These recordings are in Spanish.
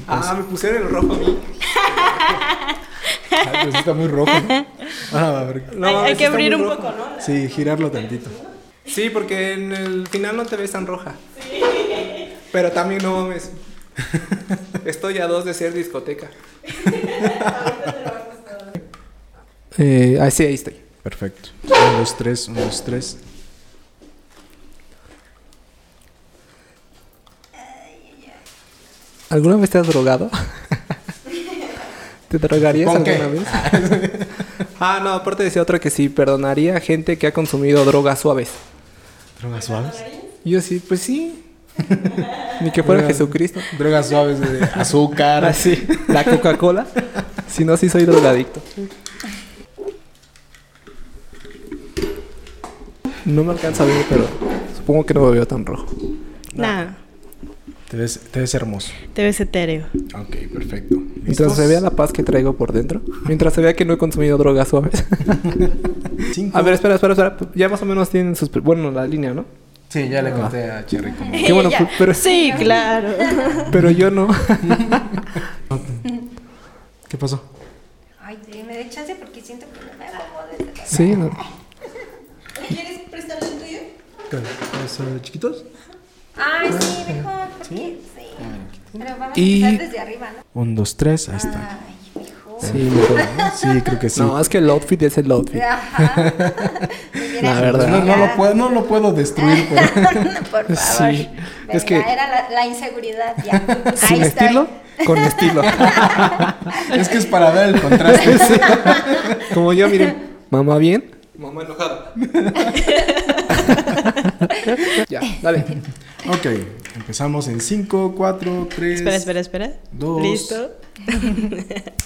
pues, Ah, me pusieron el rojo a mí. ah, pues está muy rojo. Ah, a ver. No, hay, que abrir un rojo. poco, ¿no? Sí, girarlo tantito. Sí, porque en el final no te ves tan roja. Pero también no mames. Estoy a dos de ser discoteca. eh, ah, sí, ahí estoy. Perfecto. Un, dos, tres, un, dos, tres. ¿Alguna vez te has drogado? ¿Te drogarías alguna vez? ah, no, aparte decía otra que sí, perdonaría a gente que ha consumido drogas suaves. ¿Drogas suaves? Y yo sí, pues sí. Ni que fuera Drogas- Jesucristo. Drogas suaves de azúcar. Así, la Coca-Cola. Si no, sí soy drogadicto. No me alcanza a ver, pero supongo que no me veo tan rojo. Nada, Te ves, te ves hermoso. te ves etéreo. Ok, perfecto. Mientras se vea la paz que traigo por dentro. Mientras se vea que no he consumido drogas suaves. A ver, espera, espera, espera. Ya más o menos tienen sus... Bueno, la línea, ¿no? Sí, ya le conté a Cherry como... Qué bueno, Ya. pero, Sí, claro. pero yo no. ¿Qué pasó? Ay, me dé chance porque siento que no me acomodo desde la- Sí, no. ¿Quieres prestarle el tuyo? ¿Los eh, chiquitos? Ay, sí, mejor. porque Sí. Pero vamos Y- a empezar desde arriba, ¿no? Un, dos, tres, ahí está. Ay, mejor. Sí, mejor. Sí, creo que sí. No, es que el outfit es el outfit. Ajá. La verdad. No, no lo puedo, no lo puedo destruir. Por favor. Sí, Venga, es que- Era la, la inseguridad ya. Sin Ahí estoy. estilo, con estilo. es que es para ver el contraste. Como yo, miren. Mamá bien. Mamá enojada. Ya, dale. ok, empezamos en 5, 4, 3... Espera, espera, espera. Dos. Listo.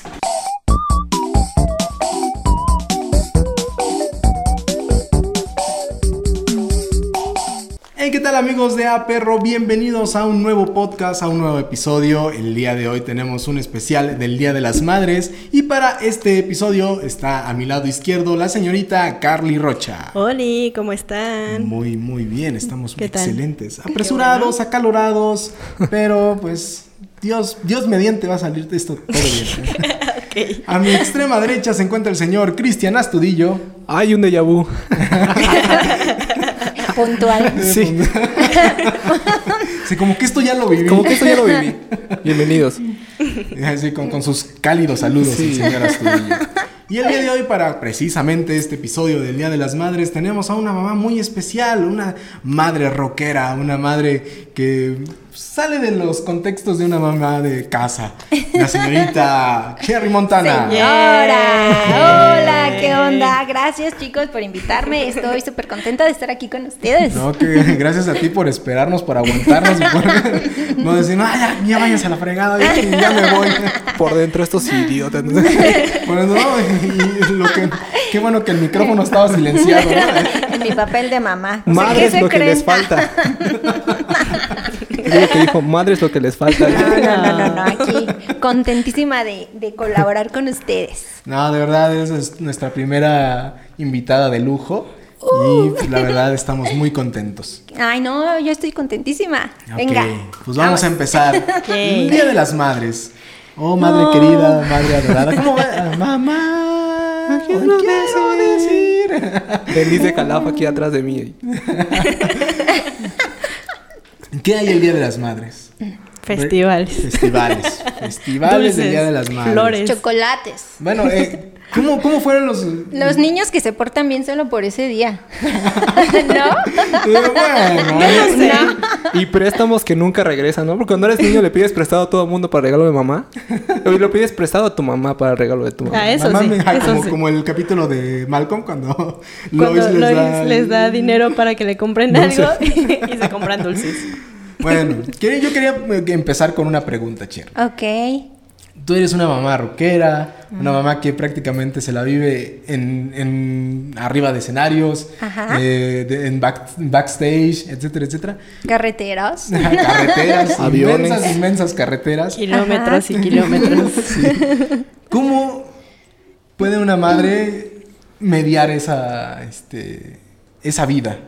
tal amigos de A Perro? Bienvenidos a un nuevo podcast, a un nuevo episodio. El día de hoy tenemos un especial del Día de las Madres y para este episodio está a mi lado izquierdo la señorita Carly Rocha. Oli, ¿cómo están? Muy, muy bien, estamos ¿Qué tal? excelentes. Apresurados, acalorados, pero pues Dios, Dios mediante va a salir de esto todo bien. ¿eh? A mi extrema derecha se encuentra el señor Cristian Astudillo. Hay un déjà vu. Puntual. Sí. Sí, como que esto ya lo viví. Como que esto ya lo viví. Bienvenidos. Así con, con sus cálidos saludos, Sí. el señor Astudillo. Y el día de hoy, para precisamente este episodio del Día de las Madres, tenemos a una mamá muy especial, una madre rockera, una madre que sale de los contextos de una mamá de casa. La señorita Cherry Montana. Señora, hola, ¿qué onda? Gracias chicos por invitarme. Estoy súper contenta de estar aquí con ustedes. No, que gracias a ti por esperarnos, por aguantarnos y por no decir, no, ya, ya váyanse a la fregada, ya, ya me voy. Por dentro estos idiotas. Bueno, no, y lo que, qué bueno que el micrófono estaba silenciado, ¿no? En mi papel de mamá. O sea, Madre ¿qué es se lo que les falta. Digo que dijo, madre es lo que les falta. No, no, no, no, no, aquí contentísima de, de colaborar con ustedes. No, de verdad, esa es nuestra primera invitada de lujo. Y pues, la verdad estamos muy contentos. Ay, no, yo estoy contentísima. Venga. Ok, pues vamos a empezar. El Día de las Madres. Oh, madre querida, madre adorada. ¿Cómo va? Mamá, ¿qué quiero decir? Feliz de Calafa aquí atrás de mí. ¿Qué hay el Día de las Madres? Festivales. Festivales. Festivales del Día de las Madres. flores. Chocolates. Bueno, eh, ¿cómo, ¿cómo fueron los...? Los niños que se portan bien solo por ese día. ¿No? Eh, bueno, eh, Y préstamos que nunca regresan, ¿no? Porque cuando eres niño le pides prestado a todo el mundo para regalo de mamá. Y lo pides prestado a tu mamá para regalo de tu mamá. Ah, eso Mamá sí, me- ah, eso como, sí. como el capítulo de Malcolm cuando, Cuando Lois Lois, les les, da... dinero para que le compren Dulce. algo y se compran dulces. Bueno, yo quería eh, empezar con una pregunta, Cher. Ok. Tú eres una mamá rockera, una mamá que prácticamente se la vive en, en arriba de escenarios, Ajá. eh, de- en back- backstage, etcétera, etcétera. Carreteros. carreteras, Aviones. inmensas, inmensas carreteras. Kilómetros y kilómetros. ¿Cómo puede una madre mediar esa, este, esa vida?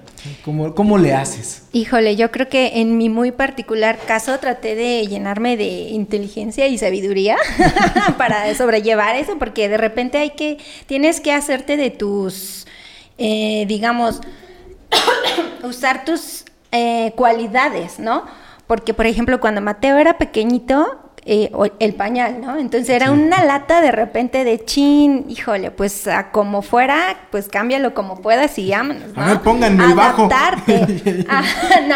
¿Cómo, cómo le haces? Híjole, yo creo que en mi muy particular caso traté de llenarme de inteligencia y sabiduría para sobrellevar eso, porque de repente hay que, tienes que hacerte de tus, eh, digamos, usar tus eh, cualidades, ¿no? Porque, por ejemplo, cuando Mateo era pequeñito, eh, el pañal, ¿no? Entonces era una lata de repente de chin, híjole, pues a como fuera, pues cámbialo como puedas y vámonos, ¿no? A ver, pónganme el bajo. Adaptarte. Ah,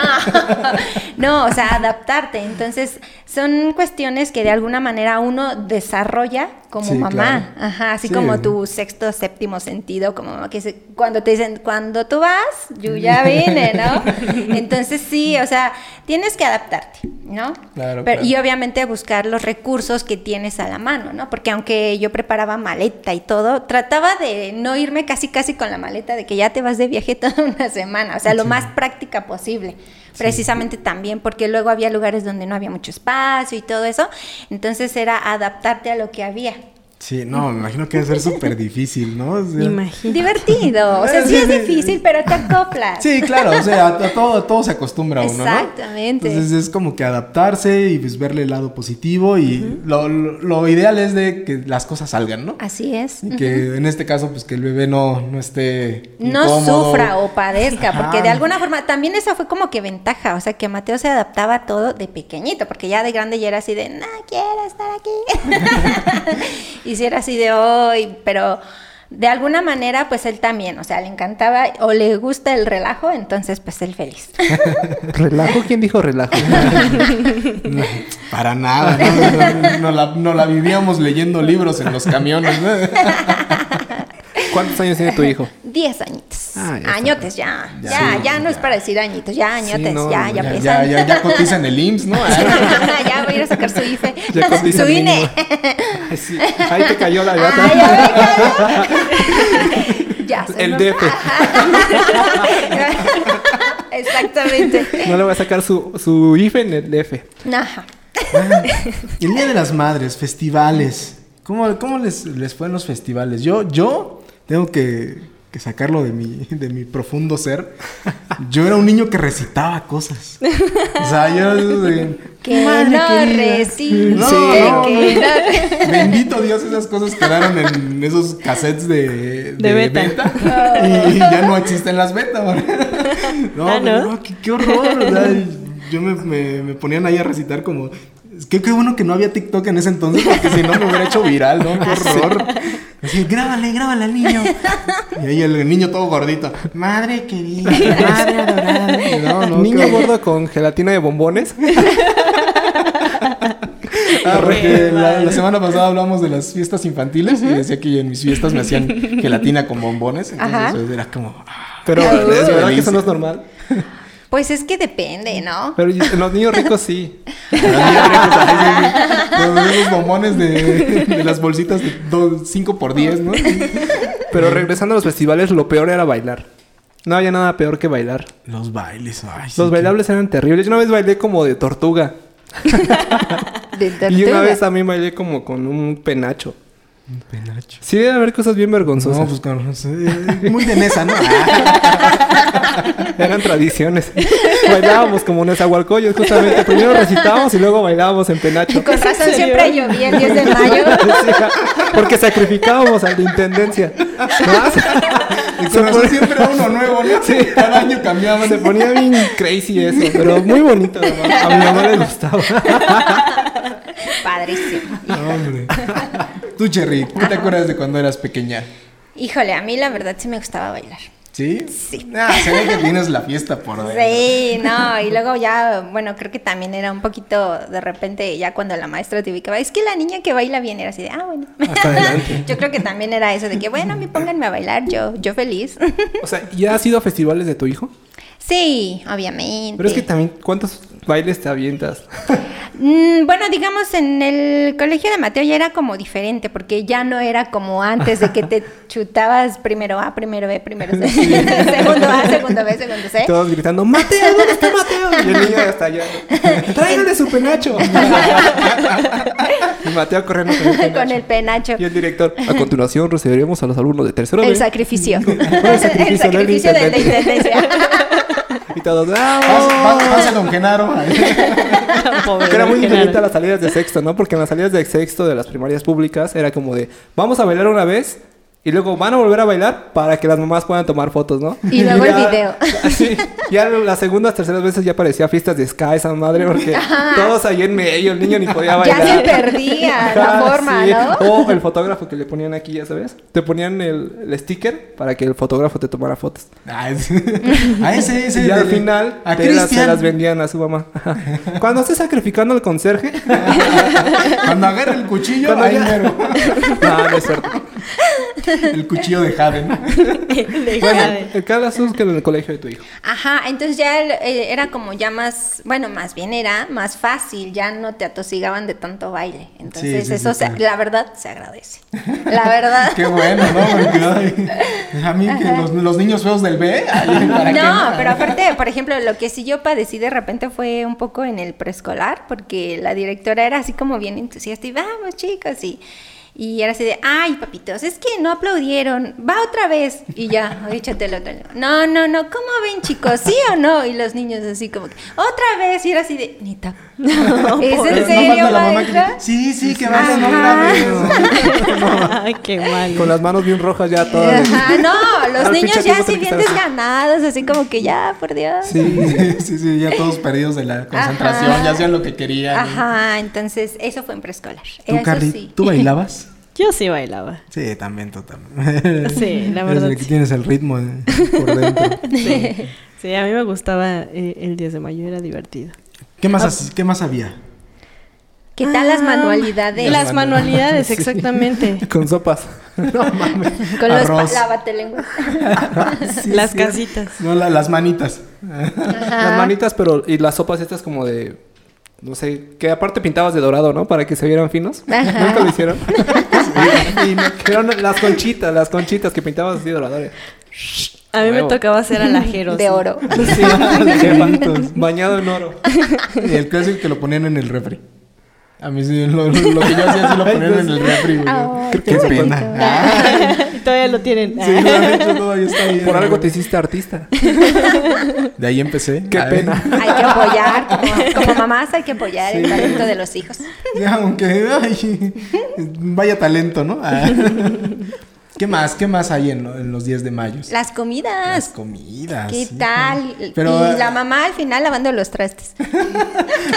no, no, o sea, adaptarte. Entonces, son cuestiones que de alguna manera uno desarrolla como Sí, mamá. claro. Ajá, así Sí. como tu sexto, séptimo sentido, como mamá, que se- cuando te dicen, cuando tú vas, yo ya vine, ¿no? Entonces, sí, o sea, tienes que adaptarte, ¿no? Claro, Pero- claro. Y obviamente buscar los recursos que tienes a la mano, ¿no? Porque aunque yo preparaba maleta y todo, trataba de no irme casi casi con la maleta de que ya te vas de viaje toda una semana, o sea, lo más práctica posible. Precisamente también porque luego había lugares donde no había mucho espacio y todo eso, entonces era adaptarte a lo que había. Sí, no, me imagino que debe ser súper difícil, ¿no? O sea, Imagínate. Divertido, o sea, sí Sí, es difícil, pero te acoplas. Sí, claro, o sea, a, todo, a todo se acostumbra uno, ¿no? Exactamente. Entonces es como que adaptarse y pues verle el lado positivo y lo, lo- lo ideal es de que las cosas salgan, ¿no? Así es. Y que en este caso, pues que el bebé no, no esté no incómodo. sufra o padezca, porque Ajá. de alguna forma también esa fue como que ventaja, o sea, que Mateo se adaptaba a todo de pequeñito, porque ya de grande ya era así de, no quiero estar aquí. y si era así de hoy, pero de alguna manera, pues él también, o sea, le encantaba o le gusta el relajo, entonces pues él feliz. ¿Relajo? ¿Quién dijo relajo? No, para nada, ¿no? No, no la, no la vivíamos leyendo libros en los camiones, ¿no? ¿Cuántos años tiene tu hijo? Diez añitos. Ah, ya añotes ya. Ya, Ya, sí, ya, no es ya. para decir añitos, ya añotes, no, ya, ya, Ya, ya, ya, ya cotiza en el IMSS, ¿no? ya voy a ir a sacar su IFE. Ya cotiza su INE. Ay, sí. Ahí te cayó la Ay, gata. a ver, ya se El DF. Exactamente. No le voy a sacar su, su IFE en el DF. Ajá. Y el Día de las Madres, festivales. ¿Cómo, cómo les, les fue en los festivales? Yo, yo tengo que, que sacarlo de mi, de mi profundo ser. Yo era un niño que recitaba cosas. O sea, yo... de, Que "Madre no querida". resiste, No, no, que no. Bendito Dios, esas cosas quedaron en esos cassettes de, De beta. Y ya no existen las. ¿verdad? No, Ah, pero ¿no? no, qué, qué horror. o sea, yo me, me- me ponían ahí a recitar como. Es que qué bueno que no había TikTok en ese entonces, porque si no me hubiera hecho viral, ¿no? Qué horror. Así, grábale, grábale al niño. Y ahí el niño todo gordito. Madre querida, madre adorada. No, no, Niño gordo con gelatina de bombones. Ah, porque la, la semana pasada hablamos de las fiestas infantiles y decía que en mis fiestas me hacían gelatina con bombones. Entonces Ajá. era como. ah, Pero es verdad que eso no es normal. Pues es que depende, ¿no? Pero en los niños ricos sí. Los, esos bombones de, de las bolsitas de 5 por 10, ¿no? Pero regresando a los festivales, lo peor era bailar. No había nada peor que bailar. Los bailes, ay, sí, Los que- bailables eran terribles. Yo una vez bailé como de tortuga. De Y una tortuga. vez también bailé como con un penacho. Un penacho. Sí, debe haber cosas bien vergonzosas. No, pues con, eh, muy de mesa, ¿no? Eran tradiciones. bailábamos como Nezahualcóyotl, justamente. Primero recitábamos y luego bailábamos en penacho. Y con razón siempre llovía el 10 de mayo. Sí, porque sacrificábamos a la intendencia. ¿No? Y con razón siempre era uno nuevo, ¿no? Sí. Cada año cambiaban. Se ponía bien crazy eso, pero muy bonito. además. A mi mamá le gustaba. Padrísimo. No, hombre. Tú, Cherry, ¿qué te acuerdas de cuando eras pequeña? Híjole, a mí la verdad sí me gustaba bailar. ¿Sí? Sí. Ah, se ve que tienes la fiesta por dentro. Sí, no, y luego ya, bueno, creo que también era un poquito de repente, ya cuando la maestra te ubicaba, es que la niña que baila bien era así de, ah, bueno. Hasta adelante. yo creo que también era eso de que, bueno, a mí pónganme a bailar, yo, yo feliz. O sea, ¿ya has ido a festivales de tu hijo? sí, obviamente. Pero es que también, ¿cuántos bailes te avientas? Mm, bueno, digamos, en el colegio de Mateo ya era como diferente, porque ya no era como antes de que te chutabas primero A, primero B, primero C, segundo A, segundo B, segundo C. Todos gritando, Mateo, ¿dónde está Mateo? Y el niño ya está allá. Tráiganle su penacho. Mateo corriendo con el penacho. con el penacho. Y el director, a continuación recibiremos a los alumnos de tercero El B. sacrificio. el sacrificio el sacrificio de la intendencia. Y todos. Pase, pase- pase, don Genaro. Pobre muy diferente a las salidas de sexto, ¿no? Porque en las salidas de sexto de las primarias públicas era como de, vamos a bailar una vez y luego van a volver a bailar para que las mamás puedan tomar fotos, ¿no? Y luego el ya- video. Sí, ya las segundas, terceras veces ya parecía fiestas de Sky, esa madre, porque todos ahí en medio, el niño ni podía bailar. Ya se perdía la Ajá, forma, sí. ¿no? O el fotógrafo que le ponían aquí, ya sabes. Te ponían el, el sticker para que el fotógrafo te tomara fotos. Ah, es- a ese, ese. y al de- final A te las, se las vendían a su mamá. Cuando esté sacrificando al conserje. Cuando agarre el cuchillo, Cuando ahí ya- mero. no, no es cierto. El cuchillo de Jade, ¿no? De Bueno, Jade. el caso es que en el colegio de tu hijo. Ajá, entonces ya eh, era como ya más, bueno, más bien era más fácil, ya no te atosigaban de tanto baile. Entonces Sí, sí, eso, sí, se- la verdad, se agradece. La verdad. Qué bueno, ¿no? A mí que los, los niños feos del B. No, pero aparte, por ejemplo, lo que sí yo padecí de repente fue un poco en el preescolar, porque la directora era así como bien entusiasta y vamos chicos y, y era así de, ay papitos, es que no aplaudieron, va otra vez y ya, échate el otro. No, no, no, ¿cómo ven chicos? ¿Sí o no? Y los niños así como que, otra vez y era así de, neta. ¿Es Pero en no serio, que- maestra? Sí, sí, que vas Ajá. no Ay, qué mal. Con las manos bien rojas ya todas. Ajá, no, los niños ya así bien desganados, así como que ya, por Dios. Sí, sí, sí, ya todos perdidos de la concentración, Ajá. ya hacían lo que querían. Ajá, entonces eso fue en preescolar. ¿Tú, Eso Carly, sí. tú bailabas? Yo sí bailaba. Sí, también, tú también. Sí, la verdad, el que sí. tienes el ritmo eh, por dentro. Sí. Sí, a mí me gustaba eh, el 10 de mayo, era divertido. ¿Qué más, has- ¿qué más había? ¿Qué tal las Ah, manualidades? Las manualidades, Sí. exactamente. Con sopas. No mames. Con los Arroz. lavatelenguas. Sí, Las sí. casitas. No, la- las manitas. Las manitas, pero. Y las sopas estas como de. No sé, que aparte pintabas de dorado, ¿no? Para que se vieran finos. Ajá. Nunca lo hicieron. y me quedaron las conchitas, las conchitas que pintabas así dorado. A mí me tocaba hacer alajeros. De oro. Sí, bañado en oro. Y el clásico que lo ponían en el refri. A mí sí, lo, lo que yo hacía sí lo ponían en el refri, güey. Ay, Qué qué pena. Ah, Todavía lo tienen. sí, no, de hecho, todavía está ahí. Por algo te hiciste artista. De ahí empecé. Qué A pena. Hay que apoyar, como, como mamás hay que apoyar el talento de los hijos. Ya, aunque, ay, vaya talento, ¿no? Ah. ¿Qué más? ¿Qué más hay en, lo- en los 10 de mayo? Las Las comidas. comidas. ¿Qué sí. tal? Pero, y la ah, mamá al final lavando los trastes.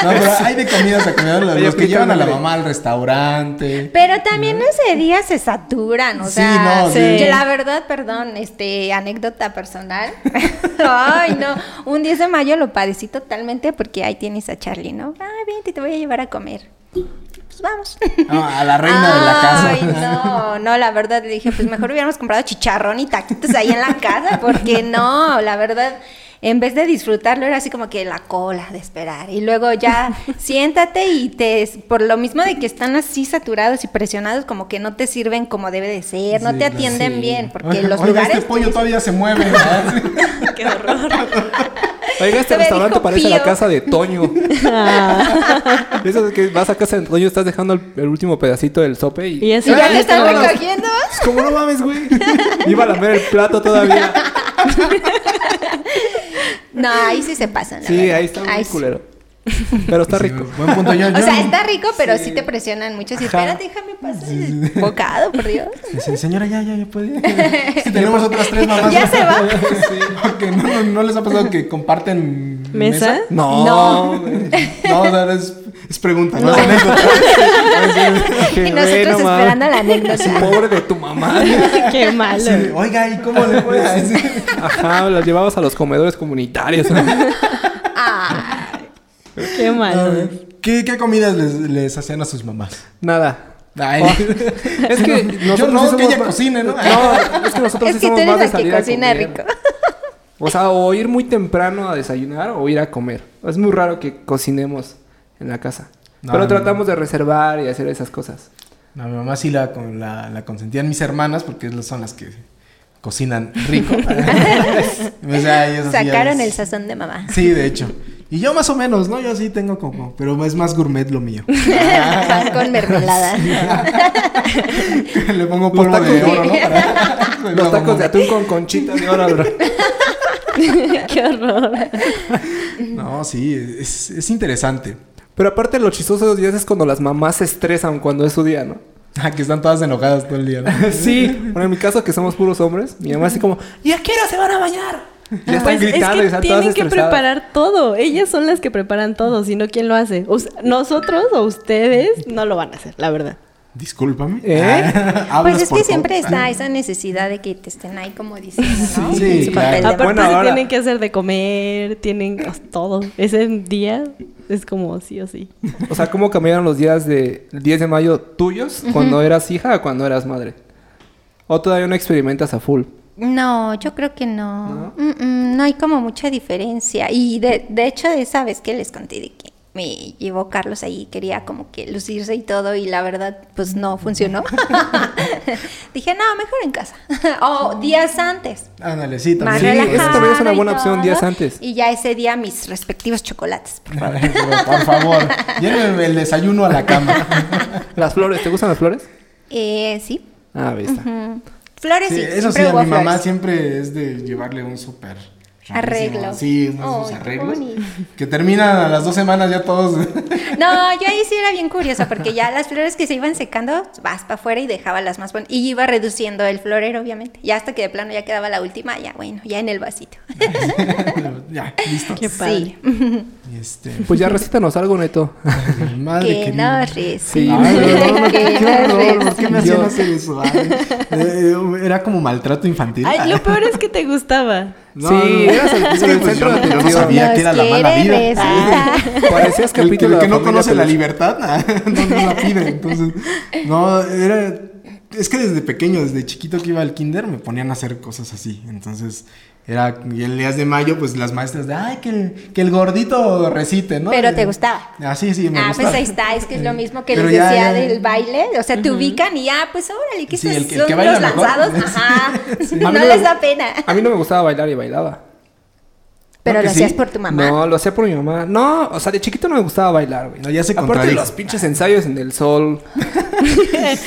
No, pero hay de comidas a comidas, los, Oye, que llevan a la mamá al restaurante. Pero también ese día se saturan, o Sí, sea, no, sí. yo la verdad, perdón, este, anécdota personal. Ay, no, un 10 de mayo lo padecí totalmente porque ahí tienes a Charlie, ¿no? Ay, vente, te voy a llevar a comer. Pues vamos. No, a la reina de la casa. Ay, no, no, la verdad le dije, pues mejor hubiéramos comprado chicharrón y taquitos ahí en la casa, porque no, la verdad, en vez de disfrutarlo era así como que la cola de esperar. Y luego ya siéntate y te, por lo mismo de que están así saturados y presionados, como que no te sirven como debe de ser, no Sí, te atienden sí. bien, porque Oiga, los oiga, lugares... este pollo todavía se mueve. Qué horror. Oiga, este restaurante parece la casa de Toño. Ah, Eso de que vas a casa de Toño, estás dejando el, el último pedacito del sope y... y eso ¿Y ya te están no, recogiendo? ¿Cómo no mames, güey? Iba a lamer el plato todavía. No, ahí sí se pasan. la Sí, verdad. ahí está muy Ahí sí. culero. Pero está Sí, rico. Buen punto. Yo, O sea, está rico, pero sí, te presionan mucho. Ajá. espérate, déjame pasar el bocado, por Dios. Sí, señora, ya, ya, ya puede. Que tenemos otras tres mamás. ¿Ya se va? Sí, porque no, no, no les ha pasado que comparten ¿Mesa? No, No. No, o sea, es, es pregunta, no, es anécdota. Qué Y nosotros bueno, esperando la anécdota. Pobre de tu mamá. qué malo. Sí, Oiga, ¿y cómo le fue? Ajá, las llevabas a los comedores comunitarios. Ah, Qué malo. ¿Qué, qué comidas les, les hacían a sus mamás? Nada. Ay, Es que Yo nosotros no, sí que ella cocine, ¿no? No, es que nosotros es sí que tú somos más de la que salir a cocina comer. rico. O sea, o ir muy temprano a desayunar o ir a comer. Es muy raro que cocinemos en la casa. No, Pero tratamos de reservar y hacer esas cosas. No, mi mamá sí la, con- la, la consentían mis hermanas porque son las que cocinan rico. o sea, Sacaron les- el sazón de mamá. Sí, de hecho. Y yo más o menos, ¿no? Yo sí tengo como, pero es más gourmet lo mío. Pan con mermelada. Le pongo polvo de de- oro, ¿no? Para- Los tacos de atún con conchita de oro. bro. Qué horror. No, sí, es, es interesante. Pero aparte lo chistoso de los días es cuando las mamás se estresan cuando es su día, ¿no? Ah, que están todas enojadas todo el día, ¿no? Sí. Bueno, en mi caso que somos puros hombres, mi mamá así como, ¿y a qué hora se van a bañar? Ya están Pues es gritando que están tienen que preparar todo. Ellas son las que preparan todo, si no, ¿quién lo hace? Nosotros o ustedes no lo van a hacer, la verdad. Discúlpame. ¿Eh? Hablas Pues es que siempre todo. está esa necesidad de que te estén ahí como diciendo, ¿no? Sí, su claro. Aparte Bueno, ahora- tienen que hacer de comer, tienen todo. Ese día es como sí o sí. O sea, ¿cómo cambiaron los días de el 10 de mayo tuyos cuando eras hija a cuando eras madre? ¿O todavía no experimentas a full? No, yo creo que no. Mm, mm, no hay como mucha diferencia. Y de, de hecho, de esa vez que les conté de que me llevó Carlos ahí, quería como que lucirse y todo, y la verdad, pues no funcionó. Dije, no, mejor en casa. o días antes. Ándale, sí, Más también. Sí, eso también es una y buena opción, todo. días antes. Y ya ese día mis respectivos chocolates, por favor. Por favor, llévenme el desayuno a la cama. ¿Las flores? ¿Te gustan las flores? Eh, sí. Ah, ahí está. Flores Sí, sí. eso sí, a mi mamá flores. siempre es de llevarle un súper. Arreglo. Sí, unos arreglos. Que terminan a las dos semanas ya todos. No, yo ahí sí era bien curiosa porque ya las flores que se iban secando, vas para afuera y dejaba las más bonitas. Y iba reduciendo el florero, obviamente. Ya hasta que de plano ya quedaba la última, ya bueno, ya en el vasito. ya, listo. Qué padre. Sí. Y Este, Pues ya recítanos algo, Neto. madre que querida. no Sí. recibe. Ay, no, no, que qué no horror, ¿por qué me hacían hacer eso? Ay, eh, era como maltrato infantil. Ay, lo peor es que te gustaba. No, Sí, no. eras el- el pues, centro yo, de yo no sabía Nos que era la mala vida. besar. Parecías El que, capítulo el de que no conoce la libertad no, no la pide. Entonces, no, era. Es que desde pequeño, desde chiquito que iba al kinder, me ponían a hacer cosas así. Entonces, era. Y el días de mayo, pues las maestras de. Ay, que el, que el gordito recite, ¿no? Pero te gustaba. Ah, sí, sí, me ah, gustaba. pues ahí está, es que es lo mismo que Pero les ya, decía ya. del baile, o sea, te ubican y ya, pues órale, que Sí, estos el que- el son que baila los mejor. lanzados, ajá, A no les da pena, A mí no me gustaba bailar y bailaba. Pero lo hacías sí. por tu mamá. No, lo hacía por mi mamá. No, o sea, de chiquito no me gustaba bailar, güey. No, ya se Aparte de los pinches ensayos en el sol.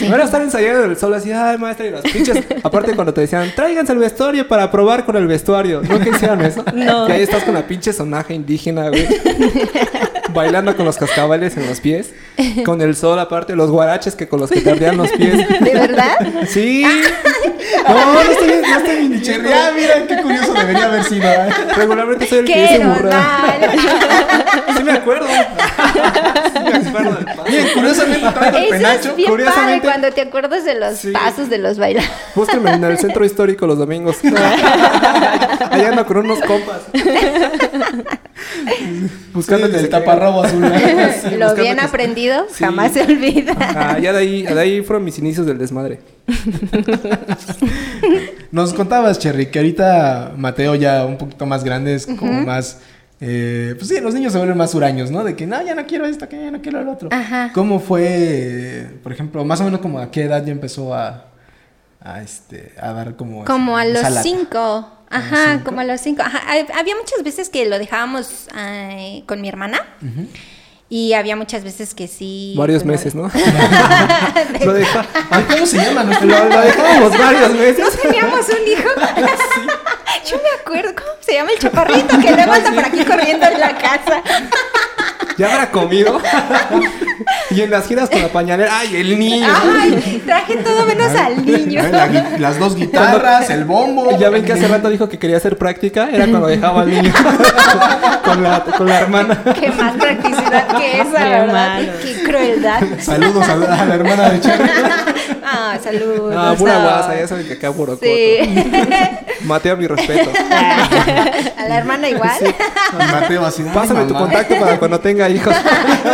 No era estar ensayando en el sol así, ay, maestra, y los pinches. Aparte cuando te decían, tráiganse el vestuario para probar con el vestuario. ¿No que hicieron eso? No. Y ahí estás con la pinche sonaja indígena, güey. Bailando con los cascabeles en los pies. Con el sol, aparte, los guaraches que con los que te ardían los pies. ¿De verdad? Sí. No, no estoy, no estoy ni cherry. Ah, mira, qué curioso debería haber sido. ¿eh? Regularmente soy el que ¡Qué dice normal! Sí me acuerdo. Sí. Miren, curiosamente traigo el Eso penacho. es bien padre cuando te acuerdas de los Sí. pasos de los bailados. Búsquenme en el centro histórico los domingos. Allá ando con unos compas. Buscando Sí, el taparrabo azul. Lo bien aprendido Sí. jamás se olvida. Ah, ya de ahí, de ahí fueron mis inicios del desmadre. Nos contabas, Cherry, que ahorita Mateo ya un poquito más grande es como más... eh, pues sí, los niños se vuelven más huraños, ¿no? De que, no, ya no quiero esto, que ya no quiero el otro. Ajá. ¿Cómo fue, por ejemplo, más o menos como a qué edad ya empezó a, a, este, a dar como... Como a los esa lata? cinco. Ajá, cinco? como a los cinco. Ajá. hab- Había muchas veces que lo dejábamos ay, con mi hermana. Y había muchas veces que sí. Varios pues, meses, ¿no? De- lo, deja- Ay, ¿Cómo se llama? lo, lo dejábamos varios meses. Teníamos un hijo. Yo me acuerdo, ¿cómo se llama el chaparrito? Que luego anda por aquí corriendo en la casa. Ya habrá comido. y en las giras con la pañalera. ¡Ay, el niño! Ay, traje todo menos al niño. La las dos guitarras, el bombo. Y ya ven que hace rato dijo que quería hacer práctica. Era cuando dejaba al niño con, la, con la hermana. Qué más practicidad que esa, Qué ¿verdad? malo. Qué crueldad. Saludos a, a la hermana de Cherry. Ah, saludos. Ah, pura no. guasa, ya saben que acá puro coto. Sí. Mateo, mi respeto. A la hermana igual. Mateo así. Pásame tu contacto para cuando tenga hijos.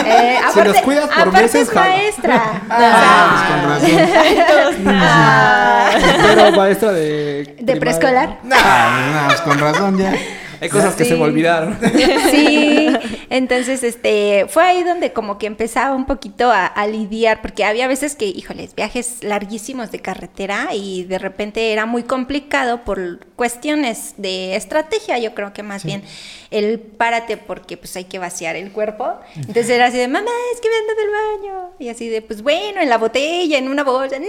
Eh, Si los aparte, cuidas por aparte meses, es maestra. Ah, pues con razón. Ah. Pero maestra de. ¿De preescolar? Nah, nah, pues con razón ya. Hay cosas que se me olvidaron. Sí, entonces este fue ahí donde como que empezaba un poquito a, a lidiar, porque había veces que, híjoles, viajes larguísimos de carretera y de repente era muy complicado por cuestiones de estrategia, yo creo que más bien el párate porque pues hay que vaciar el cuerpo. Entonces era así de, mamá, es que me ando del baño. Y así de, pues bueno, en la botella, en una bolsa. No,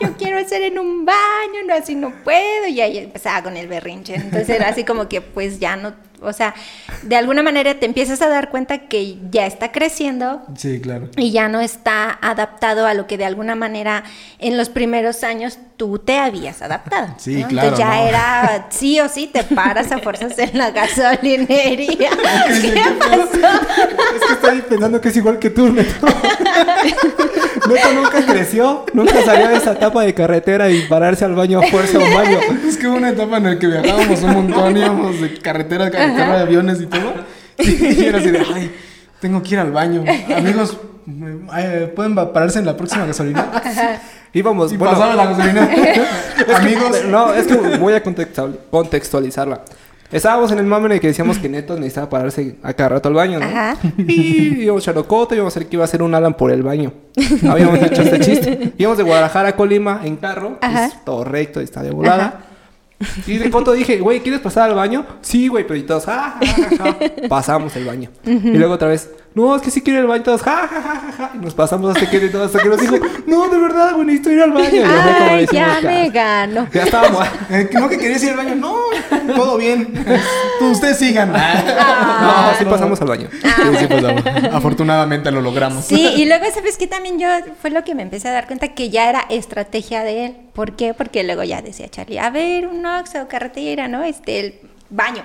yo quiero hacer en un baño, no, así no puedo. Y ahí empezaba con el berrinche. Entonces era así como que pues ya no, o sea, de alguna manera te empiezas a dar cuenta que ya está creciendo Sí, claro. y ya no está adaptado a lo que de alguna manera en los primeros años tú te habías adaptado. Sí, ¿no? claro, Entonces ya ¿no? era sí o sí te paras a fuerzas en la gasolinería. ¿Qué pasó? Es que estoy pensando que es igual que tú, Neto. Neto nunca creció, nunca salió de esa etapa de carretera y pararse al baño a fuerza un baño. Es que hubo una etapa en la que viajábamos un montón, íbamos de carretera a carretera, de aviones y todo. Y era así de, ay, tengo que ir al baño. Amigos, eh, ¿pueden pararse en la próxima gasolina? Íbamos, Y bueno, pasaba la gasolina. Amigos, No, es que voy a contextual- contextualizarla. Estábamos en el mame en el que decíamos que Neto necesitaba pararse a cada rato al baño, ¿no? Ajá. Y íbamos a Chanocote, íbamos a hacer que iba a hacer un Alan por el baño. Habíamos hecho este chiste. Íbamos de Guadalajara a Colima en carro, que Ajá. es todo recto, está de volada. Y de Coto dije, güey, ¿quieres pasar al baño? Sí, güey, pero y todos, ja, ja, ja, ja. Pasamos el baño. Y luego otra vez, no, es que sí quiero ir al baño, todos, ja, ja, ja, ja, ja. Y nos pasamos hasta que, hasta que nos dijo, no, de verdad, güey, necesito ir al baño. Y Ay, decimos, ya me ganó. Ya estábamos. eh, no que querías ir al baño. No, todo bien. Ustedes sigan. No, sí pasamos al baño. Sí, sí pasamos. Afortunadamente lo logramos. Sí, y luego, ¿sabes qué? También yo fue lo que me empecé a dar cuenta que ya era estrategia de él. ¿Por qué? Porque luego ya decía Charlie, a ver, un Oxxo, carretera, ¿no? Este, el baño.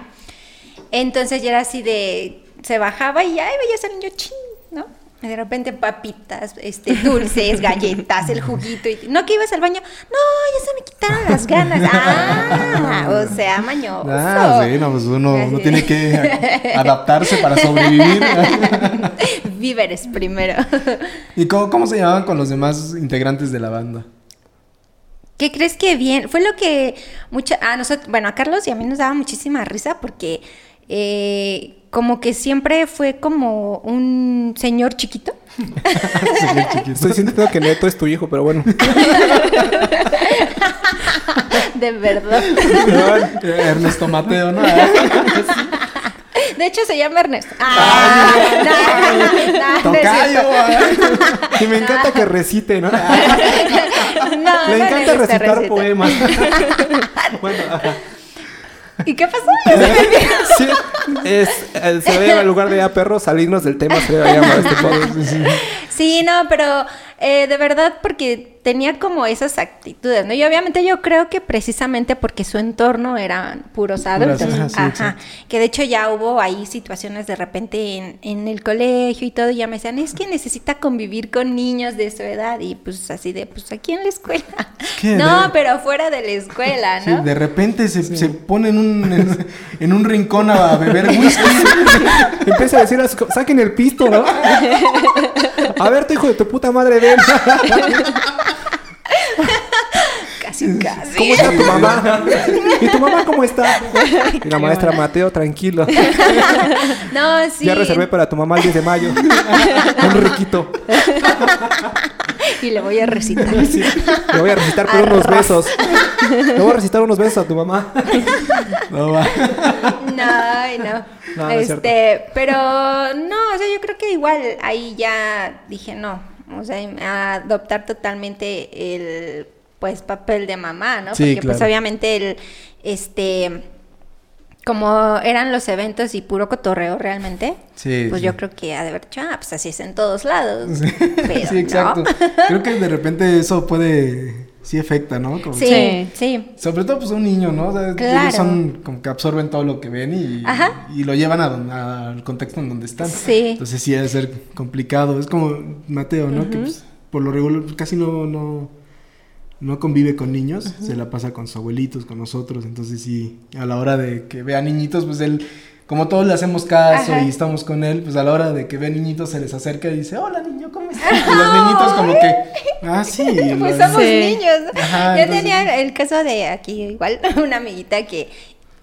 Entonces ya era así de, se bajaba y ay, veía al niño chin, ¿no? De repente papitas, este, dulces, galletas, el juguito. Y, ¿No que ibas al baño? No, ya se me quitaron las ganas. Ah, o sea, mañoso. Ah, sí, no, pues uno, uno tiene que adaptarse para sobrevivir. Víveres primero. ¿Y cómo, cómo se llamaban con los demás integrantes de la banda? ¿Qué crees que bien? Fue lo que mucha, a nosotros, bueno, a Carlos y a mí nos daba muchísima risa porque eh, como que siempre fue como un señor chiquito. Estoy sintiendo que Neto es tu hijo, pero bueno. De verdad. Eh, Ernesto Mateo, ¿no? De hecho se llama Ernesto. Ah, Tocayo. ¿eh? Y me encanta que recite, ¿no? No, Le encanta recitar receta. poemas. bueno, ajá. ¿Y qué pasó? Sí, es, eh, se debe, en lugar de a perros, salirnos del tema, se debe llamar este podcast. Sí, no, pero eh, de verdad porque tenía como esas actitudes, ¿no? Y obviamente yo creo que precisamente porque su entorno eran puros adultos. ajá, sí. Que de hecho ya hubo ahí situaciones de repente en, en el colegio y todo, y ya me decían, es que necesita convivir con niños de su edad. Y pues así de, pues aquí en la escuela. ¿Qué? No, De- pero fuera de la escuela, Sí, ¿no? de repente se, se pone en un, en, en un rincón a beber whisky. Empieza a decir, saquen el pisto, ¿no? A ver, tu hijo de tu puta madre, ven. Casi, casi. ¿Cómo está tu mamá? ¿Y tu mamá cómo está? Y la maestra Mateo, tranquilo. No, sí. Ya reservé para tu mamá el 10 de mayo. Un riquito. Y le voy a recitar. Sí. Le voy a recitar por unos besos. Le voy a recitar unos besos a tu mamá. No, va. No, no. No, no es este, pero no, o sea, yo creo que igual ahí ya dije no, o sea, adoptar totalmente el pues papel de mamá, ¿no? Sí, Porque pues obviamente el este como eran los eventos y puro cotorreo realmente, Sí, pues sí. yo creo que ha de haber dicho, ah, pues así es en todos lados. Pero sí, exacto. no. Creo que de repente eso puede, sí afecta, ¿no? Como- Sí, Sí. sí. Sobre todo pues un niño, ¿no? O sea, Claro. Ellos son como que absorben todo lo que ven y, lo llevan a don- a- al contexto en donde están. Sí. Entonces sí debe ser complicado. Es como Mateo, ¿no? Que pues, por lo regular casi no, no, no convive con niños. Se la pasa con sus abuelitos, con nosotros. Entonces sí, a la hora de que vea niñitos, pues él... Como todos le hacemos caso Ajá. y estamos con él, pues a la hora de que ve niñitos se les acerca y dice, hola niño, ¿cómo estás? Y los niñitos como que, ah, sí. Pues somos Sí. niños. Ajá, Yo entonces- tenía el caso de aquí, igual, una amiguita que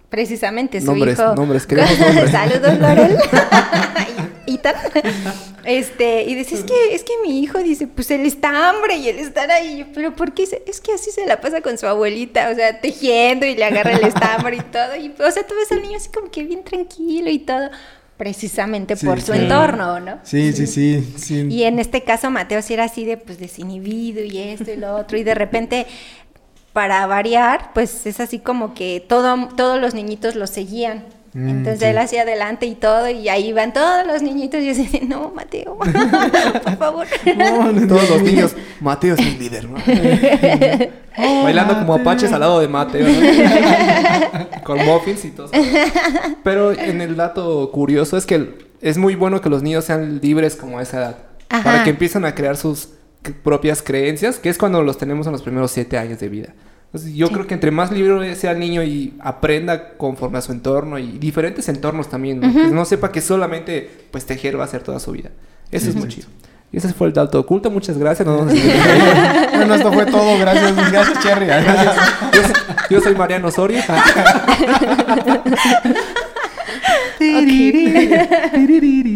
precisamente su Nombres, hijo. nombres, queremos nombres. Saludos, Lorel. Este, y dice, es que, es que mi hijo dice, pues él está hambre y él estar ahí. Pero ¿por qué? Es que así se la pasa con su abuelita, o sea, tejiendo y le agarra el estambre y todo. Y, o sea, tú ves al niño así como que bien tranquilo y todo. Precisamente Sí, por su sí. entorno, ¿no? Sí, sí, sí. sí. Y en este caso Mateo sí era así de pues desinhibido y esto y lo otro y de repente para variar pues es así como que todo, todos los niñitos lo seguían. Mm, Entonces sí. él hacía adelante y todo y ahí van todos los niñitos y yo decía, no Mateo, por favor. No, no, Todos los niños, Mateo es mi líder, ¿no? Bailando como apaches al lado de Mateo, ¿no? Con muffins y todo. Pero en el dato curioso es que es muy bueno que los niños sean libres como a esa edad. Ajá. Para que empiecen a crear sus propias creencias, que es cuando los tenemos en los primeros siete años de vida. Entonces, yo creo que entre más libre sea el niño y aprenda conforme a su entorno y diferentes entornos también, ¿no? Que no sepa que solamente pues tejer va a ser toda su vida. Eso es muy chido. Y ese fue el dato oculto. Muchas gracias. Bueno, esto fue todo. Gracias, gracias, Cherry. Gracias. Yo, soy- yo soy Mariano Osorio.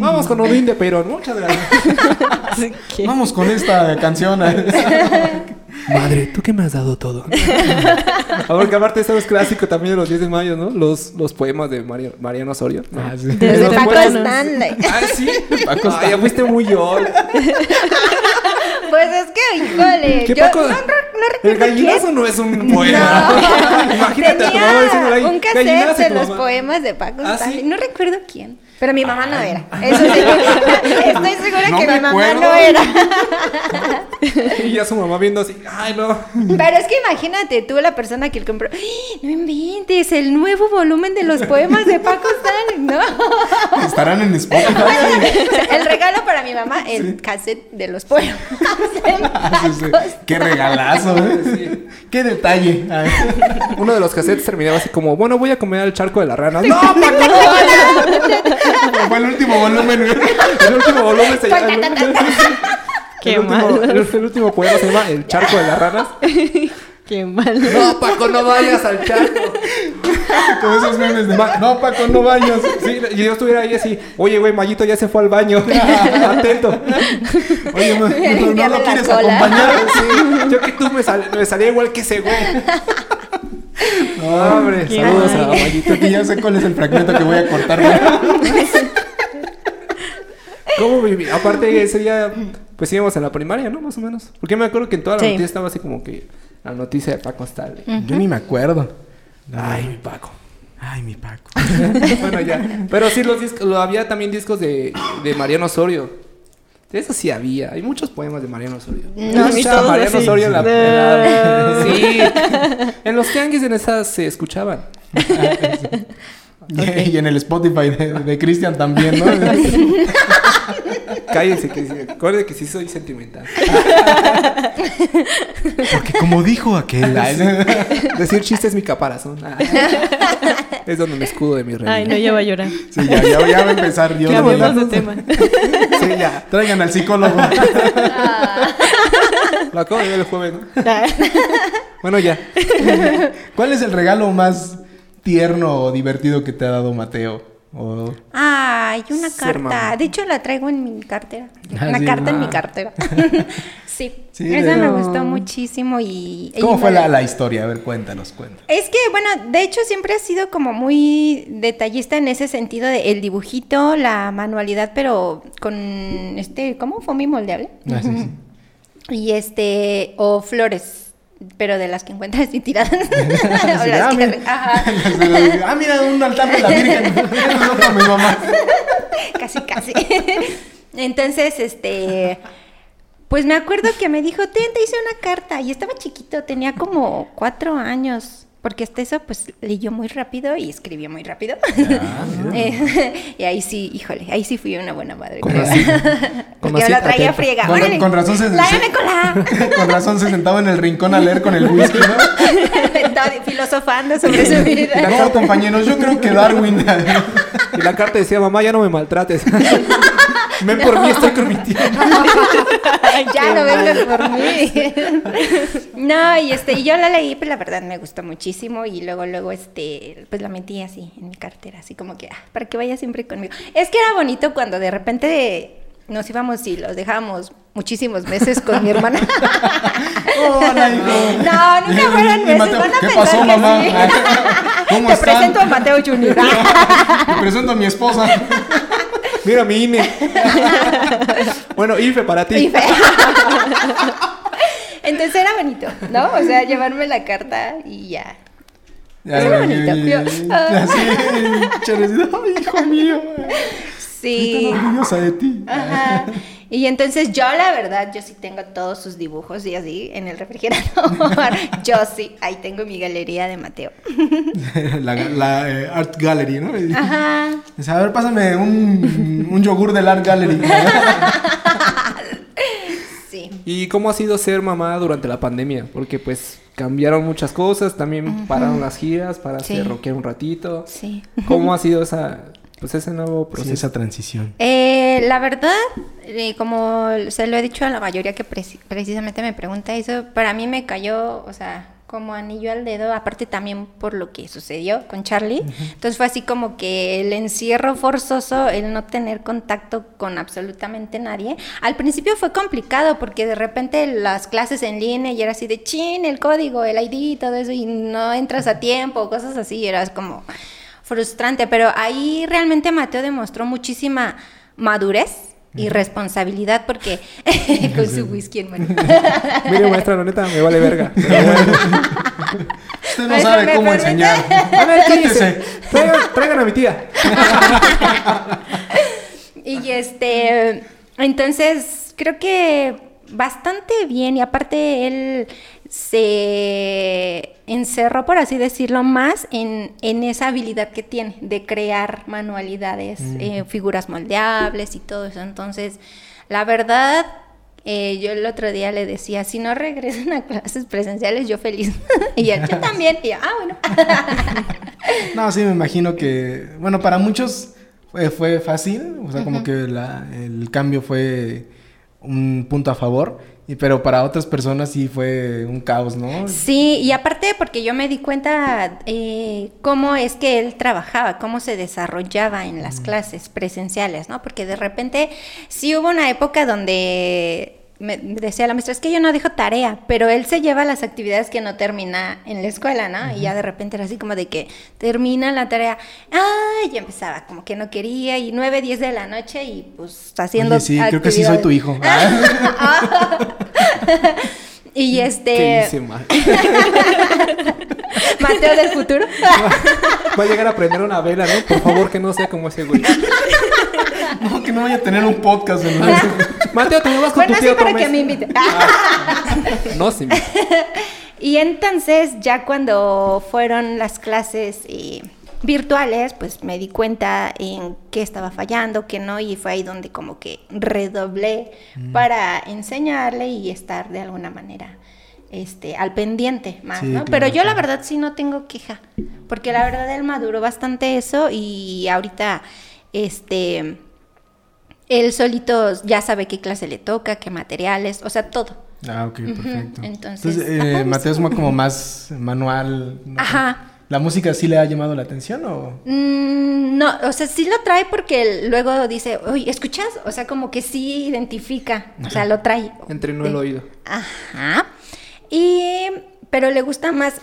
Vamos con Odín de Perón. Muchas gracias. Vamos con esta canción. Madre, tú que me has dado todo. Porque aparte eso es clásico también de los 10 de mayo, ¿no? Los, los poemas de Mario- Mariano Osorio. ¿no? Ah, sí. Desde Los Paco. Stanley. Ah, sí. Paco Ay, ya fuiste muy yo. Pues es que, híjole, ¿Qué yo Paco? no, no, no El gallinazo quién. no es un poema. Imagínate a tu mamá diciéndole ahí. un cassette de los mamá. poemas de Paco ¿Ah, Stanley. sí? No recuerdo quién. Pero mi mamá no era. Eso sí. Estoy segura No que mi mamá acuerdo. no era. Y ya su mamá viendo así. Ay, no. Pero es que imagínate, tú la persona que le compró. ¡Ay, No inventes, el nuevo volumen de los poemas de Paco Stanley. No. Estarán en Spotify. O sea, el regalo para mi mamá, el cassette de los poemas. de. Paco Qué regalazo, ¿eh? Qué detalle. Uno de los cassettes terminaba así como, bueno, voy a comer al charco de las ranas. ¡No, Paco! Fue el último volumen. El último volumen se llama... Qué el, último, malo. el, el último poema se llama El charco de las ranas. Qué mal. No, Paco, no vayas al charco. Como esos memes de No, Paco, no vayas. Sí, y yo estuviera ahí así, oye, güey, Mayito ya se fue al baño. Atento. Oye, no, no, no Limpiarle lo quieres cola. acompañar. Sí, yo que tú me, sal- me salía igual que ese güey. No, hombre, Qué saludos a. Mayito. Que ya sé cuál es el fragmento que voy a cortar. ¿Cómo viví? Aparte, ese día, pues íbamos en la primaria, ¿no? Más o menos. Porque me acuerdo que en toda la Sí. noticia estaba así como que la noticia de Paco Stanley. Yo ni me acuerdo. Ay, mi Paco. Ay, mi Paco. bueno, ya. Pero sí, los discos, lo, había también discos de, de Mariano Osorio. De eso sí había. Hay muchos poemas de Mariano Osorio. No, todos Mariano así. Osorio en la, No. en la- Sí. En los tianguis en esas se escuchaban. Y en el Spotify de, de Cristian también, ¿no? Cállense, que que sí soy sentimental. Porque como dijo aquel. Decir chiste es mi caparazón. Ah. Es donde me escudo de mi Ay, realidad. no, ya va a llorar. Sí, ya, ya, ya va a empezar yo. Cambiemos de tema. Sí, ya. Traigan al psicólogo. Lo acabo de ver el jueves, ¿no? Bueno, ya. ¿Cuál es el regalo más tierno o divertido que te ha dado Mateo? O- Ay, una carta. mamá. De hecho, la traigo en mi cartera. Ah, una sí. carta en mi cartera. sí. Sí, Esa me gustó muchísimo y... ¿Cómo fue la, la- historia? A ver, cuéntanos, cuéntanos. Es que, bueno, de hecho siempre ha sido como muy detallista en ese sentido de el dibujito, la manualidad, pero con este, ¿cómo? Foamy moldeable. Ah, sí, sí. Y este, o flores, pero de las que encuentras así tiradas. o Sí, las ah, que- mira. ajá. ah, mira, un altar de la Virgen. Mi mamá. casi, casi. Entonces, este, pues me acuerdo que me dijo, ten, te hice una carta. Y estaba chiquito, tenía como cuatro años. Porque hasta eso, pues, leyó muy rápido y escribió muy rápido. Eh, y ahí sí, híjole, ahí sí fui una buena madre. Con así- con Porque así la traía friega. Con, órale, con razón se, tráigame se- cola. con razón se sentaba en el rincón a leer con el whisky, ¿no? Estaba filosofando sobre su vida. No, compañeros, yo creo que Darwin. Y la carta decía, mamá, ya no me maltrates. Ven por mí, estoy con mi tía. ya no vengas por mí. No, y este, y yo la leí, pues la verdad me gustó muchísimo y luego, luego, este, pues la metí así en mi cartera, así como que, ah, para que vaya siempre conmigo. Es que era bonito cuando de repente nos íbamos y los dejábamos muchísimos meses con mi hermana. Hola, hijo. No, nunca fueron meses, Mateo, van a ¿Qué pasó, mamá? sí. ¿Cómo Te están? presento a Mateo Junior. Te presento a mi esposa. Mira mi INE. bueno, IFE para ti. Y fe- Entonces era bonito, ¿no? O sea, llevarme la carta y ya. Ya, Qué ya, bonito. ya, Yo- Así, ay, hijo mío. Sí. Estoy orgullosa de ti. Ajá. Y entonces yo la verdad, yo sí tengo todos sus dibujos y así en el refrigerador. yo sí, ahí tengo mi galería de Mateo. La, la, eh, Art Gallery, ¿no? Ajá. dice, a ver, pásame un, un yogur del Art Gallery. Sí. ¿Y cómo ha sido ser mamá durante la pandemia? Porque pues cambiaron muchas cosas, también pararon las giras para Sí. hacer rockear un ratito. Sí. ¿Cómo ha sido esa, pues ese nuevo Sí, proceso? esa transición. Eh, la verdad, eh, como se lo he dicho a la mayoría que preci- precisamente me pregunta eso, para mí me cayó, o sea, como anillo al dedo, aparte también por lo que sucedió con Charlie. Entonces fue así como que el encierro forzoso, el no tener contacto con absolutamente nadie. Al principio fue complicado porque de repente las clases en línea y era así de chin, el código, el ID y todo eso, y no entras a tiempo, cosas así, era como frustrante, pero ahí realmente Mateo demostró muchísima madurez y responsabilidad porque con su whisky en mano. Mire, maestra, la neta, me vale verga. Pero bueno. Usted no Maestra, sabe ¿me cómo permite? enseñar. A ver, Quítese. Traigan, traigan a mi tía. Y este, entonces creo que bastante bien y aparte él se encerró, por así decirlo, más en, en esa habilidad que tiene de crear manualidades, eh, figuras moldeables y todo eso. Entonces, la verdad, eh, yo el otro día le decía, si no regresan a clases presenciales, yo feliz. y él, yo también. Y yo, ah, bueno. No, sí, me imagino que, bueno, para muchos fue, fue fácil, o sea, como que la- el cambio fue un punto a favor, y, pero para otras personas sí fue un caos, ¿no? Sí, y aparte porque yo me di cuenta eh, cómo es que él trabajaba, cómo se desarrollaba en las clases presenciales, ¿no? Porque de repente sí hubo una época donde me decía la maestra, es que yo no dejo tarea, pero él se lleva las actividades que no termina en la escuela, ¿no? Y ya de repente era así como de que termina la tarea, ¡ay! Y empezaba como que no quería, y nueve, diez de la noche, y pues haciendo Oye, sí, creo que sí soy tu hijo. y este... ¿Qué hice mal? Mateo del futuro. Va a llegar a prender una vela, ¿no? Por favor, que no sea como ese güey. No, que no vaya a tener un podcast en Mateo, te me vas con Bueno, tu sí, tío otro para que mes. me invite. No, sí. Y entonces, ya cuando fueron las clases eh, virtuales, pues me di cuenta en qué estaba fallando, qué no, y fue ahí donde como que redoblé Mm. para enseñarle y estar de alguna manera este, al pendiente más, Sí, ¿no? claro, Pero yo la verdad sí no tengo queja, porque la verdad él maduró bastante eso y ahorita, este, él solito ya sabe qué clase le toca, qué materiales, o sea, todo. Ah, ok, perfecto. Entonces, eh. Mateo es más como más manual. ¿no? Ajá. ¿La música sí le ha llamado la atención o...? Mm, no, o sea, sí lo trae porque luego dice, oye, ¿escuchas? O sea, como que sí identifica, o sea, lo trae. Entrenó el De- oído. Ajá. Y, pero le gusta más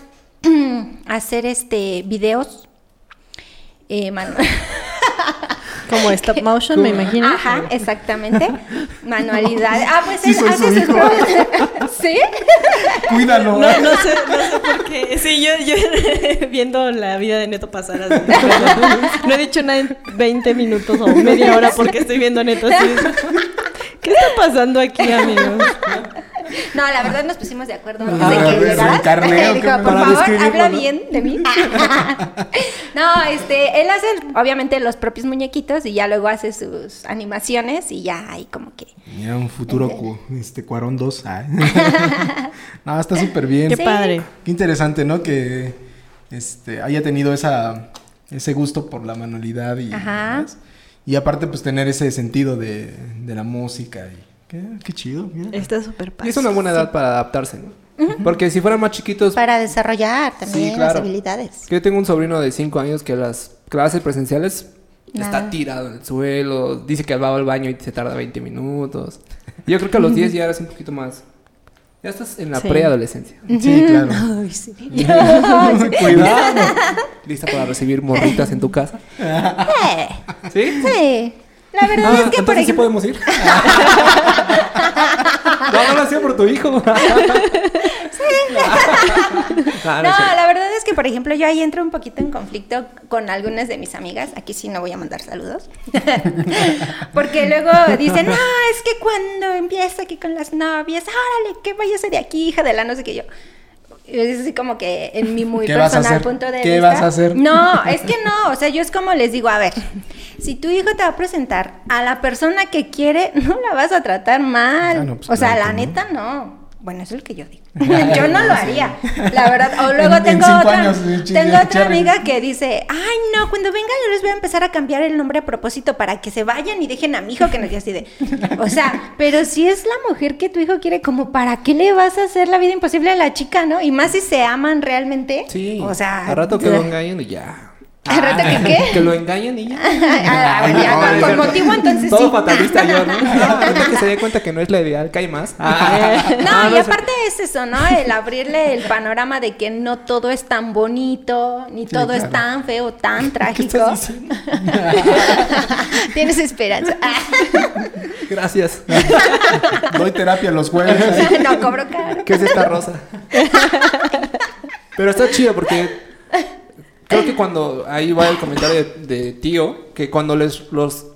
hacer este videos. Eh, manu- Como stop motion, me imagino. Ajá, exactamente. Manualidades. Ah, pues Sí, él soy hace sus ¿Sí? Cuídalo. No, no sé, no sé por qué. Sí, yo, yo viendo la vida de Neto pasar así. No he dicho nada en 20 minutos o media hora porque estoy viendo a Neto así. ¿Qué está pasando aquí, amigos? No, la verdad nos pusimos de acuerdo Ah, antes de que llegaras. habla ¿no? bien de mí. no, este, él hace obviamente los propios muñequitos y ya luego hace sus animaciones y ya ahí como que... Mira, un futuro cu- este, Cuarón 2. ah. no, está súper bien. Qué Sí. padre. Qué interesante, ¿no? Que este, haya tenido esa, ese gusto por la manualidad y Ajá. demás. Y aparte, pues tener ese sentido de, de la música. Y, qué, qué chido, mira. Está súper Y padre. es una buena edad para adaptarse, ¿no? Porque si fueran más chiquitos, Para desarrollar también Sí, claro. las habilidades. que yo tengo un sobrino de 5 años que las clases presenciales Nada. está tirado en el suelo, dice que va al baño y se tarda 20 minutos. Yo creo que a los 10 ya eres un poquito más. Ya estás en la Sí. preadolescencia. Sí, claro. Ay, sí. Cuidado. Lista para recibir morritas en tu casa. ¿Sí? sí. La verdad Ah, es que, por entonces sí ejemplo, podemos ir. no, no lo hacía por tu hijo. Ah, No, no sé. la verdad es que, por ejemplo, yo ahí entro un poquito en conflicto con algunas de mis amigas. Aquí sí no voy a mandar saludos. Porque luego dicen, no, es que cuando empieza aquí con las novias, órale, que váyase de aquí, hija de la no sé qué yo. Es así como que en mi muy ¿Qué vas a personal hacer? punto de ¿Qué vista. vas a hacer? No, es que no, o sea, yo es como les digo, a ver, si tu hijo te va a presentar a la persona que quiere, no la vas a tratar mal. Ah, no, pues o sea, claro la no. neta no. Bueno, eso es lo que yo digo. yo no lo haría, la verdad. O luego En- en tengo otra, años, tengo otra amiga que dice, ay no, cuando venga yo les voy a empezar a cambiar el nombre a propósito para que se vayan y dejen a mi hijo que no yo así de. O sea, pero si es la mujer que tu hijo quiere, como para qué le vas a hacer la vida imposible a la chica, ¿no? Y más si se aman realmente. Sí. O sea. Al rato que engañen y ya. ¿Al rato que qué? Que lo engañen y ya. Ah, bueno, ya, No, con, motivo entonces Todo sí. fatalista yo, ¿no? No, ahorita que se dé cuenta que no es la ideal, que hay más. No, Ah, y aparte es eso, ¿no? El abrirle el panorama de que no todo es tan bonito, ni todo es claro. tan feo, tan ¿Qué trágico. Tienes esperanza. Gracias. Doy terapia los jueves. no cobro caro. ¿Qué es esta rosa? Pero está chido porque creo que cuando ahí va el comentario de, de tío, que cuando les los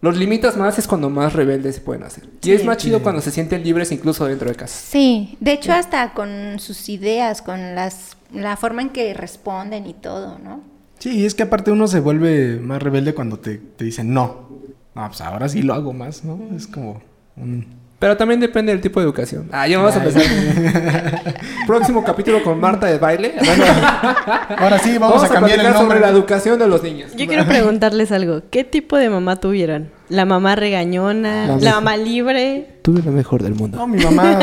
los limitas más es cuando más rebeldes se pueden hacer. Y es más chido cuando se sienten libres incluso dentro de casa. Sí, de hecho hasta con sus ideas, con las la forma en que responden y todo, ¿no? Sí, y es que aparte uno se vuelve más rebelde cuando te, te dicen no. No, pues ahora sí lo hago más, ¿no? Es como un... Pero también depende del tipo de educación. Ah, ya vamos a empezar. Próximo capítulo con Marta de baile. Ahora sí, vamos, a cambiar el platicar nombre. sobre la educación de los niños. Yo quiero preguntarles algo. ¿Qué tipo de mamá tuvieron? ¿La mamá regañona? La ¿La, mejor. mamá libre? Tuve lo mejor del mundo. No, mi mamá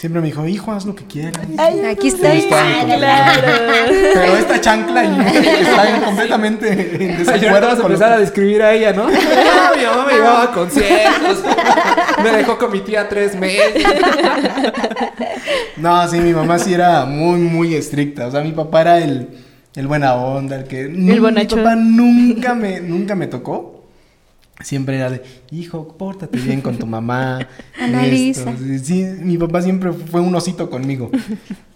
siempre me dijo, hijo, haz lo que quieras. Aquí estoy. está, Ay, claro. Pero esta chancla está completamente en Ay, desacuerdo vas a empezar a describir a ella, ¿no? No, mi mamá me llevaba a conciertos. Me dejó con mi tía tres meses. No, sí, mi mamá sí era muy, muy estricta. O sea, mi papá era el, el buena onda, el que... mi bonachón. papá nunca me, nunca me tocó. Siempre era de, hijo, pórtate bien con tu mamá. Analiza. esto". Sí, sí, mi papá siempre fue un osito conmigo.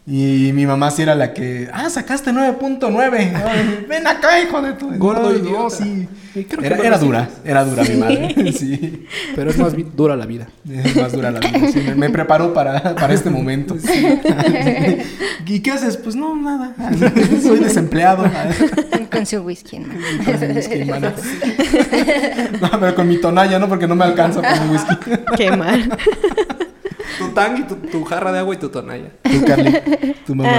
Y mi mamá sí era la que, ah, sacaste 9.9. Ay, Ven acá, hijo de tu... Gordo idiota. no, sí. Y Era, dura, era dura mi madre. Sí. Pero es más dura la vida. Es más dura la vida. sí, me, me preparó para, para este momento. ¿Y qué haces? Pues no, nada. Soy desempleado. Con su whisky en mano. Con whisky en mano. No, pero con mi tonalla, ¿no? Porque no me alcanza con mi whisky. Qué mal. Tu tang y tu, tu jarra de agua y tu tonalla. Tú, Carly. Tu mamá.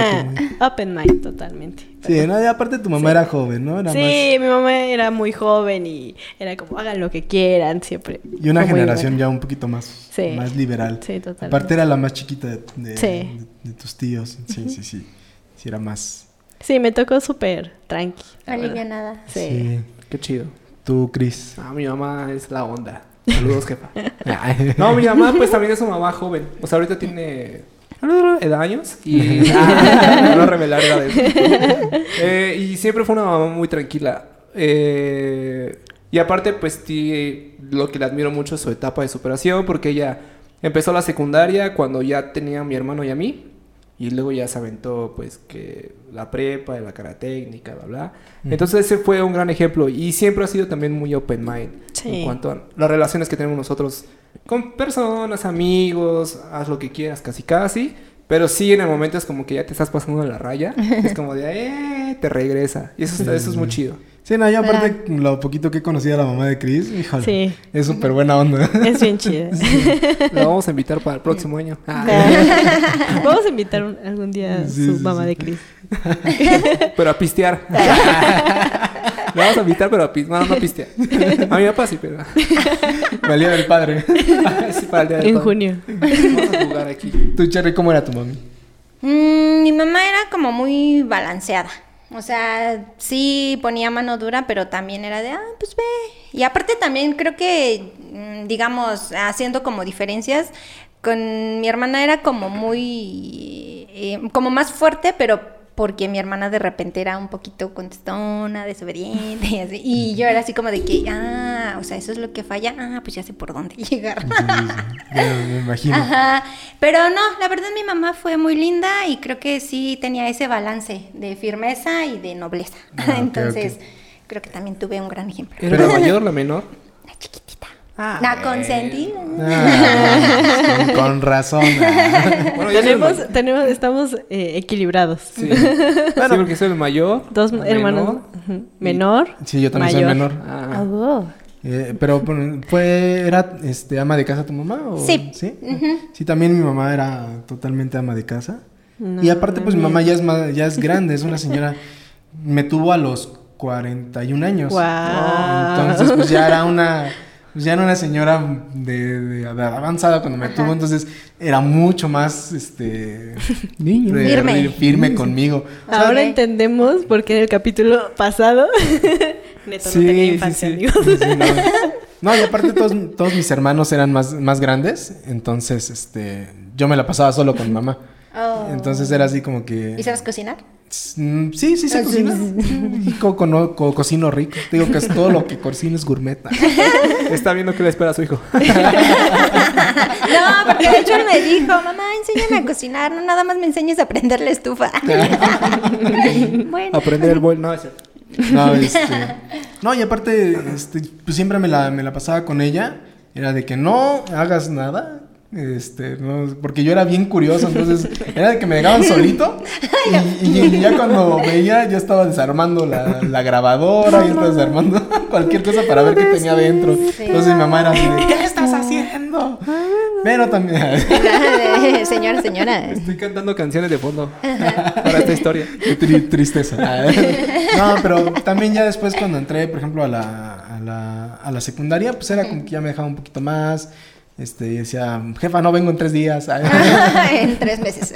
Ah, open mind, totalmente. Sí, no, y aparte tu mamá era joven, ¿no? Era Sí, mi mamá era muy joven y era como hagan lo que quieran siempre. Y una generación ya un poquito más, Sí. más liberal. Sí, totalmente. Aparte era la más chiquita de, de- Sí. de- de tus tíos. Sí, sí, sí. Sí, era más... Sí, me tocó súper tranqui. Alivianada. Sí. Sí. Qué chido. Tú, Cris. Ah, mi mamá es la onda. Saludos, jefa. No, mi mamá pues también es una mamá joven. O sea, ahorita tiene edad años y Ah, no revelar edades. Eh, y siempre fue una mamá muy tranquila. Eh, y aparte pues sí, lo que le admiro mucho es su etapa de superación porque ella empezó la secundaria cuando ya tenía a mi hermano y a mí. Y luego ya se aventó, pues, que la prepa, la cara técnica, bla, bla. Entonces ese fue un gran ejemplo. Y siempre ha sido también muy open mind. Sí. En cuanto a las relaciones que tenemos nosotros con personas, amigos, haz lo que quieras, casi casi. Pero sí, en el momento es como que ya te estás pasando de la raya. es como de, eh, te regresa. Y eso, está- eso es muy chido. Sí, no, yo aparte lo poquito que he conocido a la mamá de Cris, híjole, Sí. es súper buena onda. Es bien chida. La vamos a invitar para el próximo año. Ah, Vamos a invitar un- algún día a Sí, su sí, mamá sí. de Cris. Pero a pistear. Le vamos a invitar, pero a pis... No, no pistea. A mi papá sí, pero... Valía del padre. sí, para el día del En padre. junio. Vamos a jugar aquí. Tú, Cherry, ¿cómo era tu mami? Mm, mi mamá era como muy balanceada. O sea, sí ponía mano dura, pero también era de, ah, pues ve. Y aparte también creo que, mm, digamos, haciendo como diferencias, con mi hermana era como muy, eh, como más fuerte, pero porque mi hermana de repente era un poquito contestona, desobediente, y así. Y yo era así como de que, ah, o sea, eso es lo que falla, ah, pues ya sé por dónde llegar. Ya me imagino. Ajá, pero no, la verdad mi mamá fue muy linda y creo que sí tenía ese balance de firmeza y de nobleza. Ah, Entonces, creo que también tuve un gran ejemplo. ¿Era la mayor la menor? La chiquitita. Ah, la bueno. consentida. Ah, con, con razón. ah. Bueno, el tenemos, tenemos, estamos eh, equilibrados. Sí. sí, porque soy el mayor. Dos hermanos. menor. Sí, yo también mayor. soy menor. Ah. Oh. Eh, pero bueno, fue era este ama de casa tu mamá o Sí. sí. Sí, también mi mamá era totalmente ama de casa. No, y aparte pues mi no, mamá ya es ya es grande, es una señora me tuvo a los 41 años. Guau. Entonces pues ya era una pues, ya era una señora de, de- de avanzada cuando me tuvo, entonces era mucho más este Niño. re- Firme. re- firme conmigo. O sea, Ahora entendemos por qué en el capítulo pasado Neto Sí, no tenía infancia, sí. amigos. Sí, no. No, y aparte todos, todos mis hermanos eran más, más grandes, entonces este yo me la pasaba solo con mamá. Oh. Entonces era así como que... ¿Y sabes cocinar? Mm, Sí, sí, Ah, sí, cocina. Y co- cocino rico. Te digo que es todo lo que cocino es gourmet. Está viendo qué le espera a su hijo. No, porque de hecho él me dijo, mamá, enséñame a cocinar, no nada más me enseñes a prender la estufa. bueno. Aprender el vuelo. No. No, este, no, y aparte, este, pues siempre me la, me la pasaba con ella. Era de que no hagas nada. Este, no, porque yo era bien curioso, entonces era de que me dejaban solito y, y- y ya cuando veía ya estaba desarmando la, la grabadora, ya estaba desarmando cualquier cosa para ver qué tenía dentro. Entonces mi mamá era así de, ¿qué estás haciendo? Pero también, señora, señora. Estoy cantando canciones de fondo para esta historia. Qué tri- tristeza. No, pero también ya después cuando entré, por ejemplo, a la, a la, a la secundaria, pues era como que ya me dejaba un poquito más. Este, y decía, jefa, no vengo en tres días. en tres meses.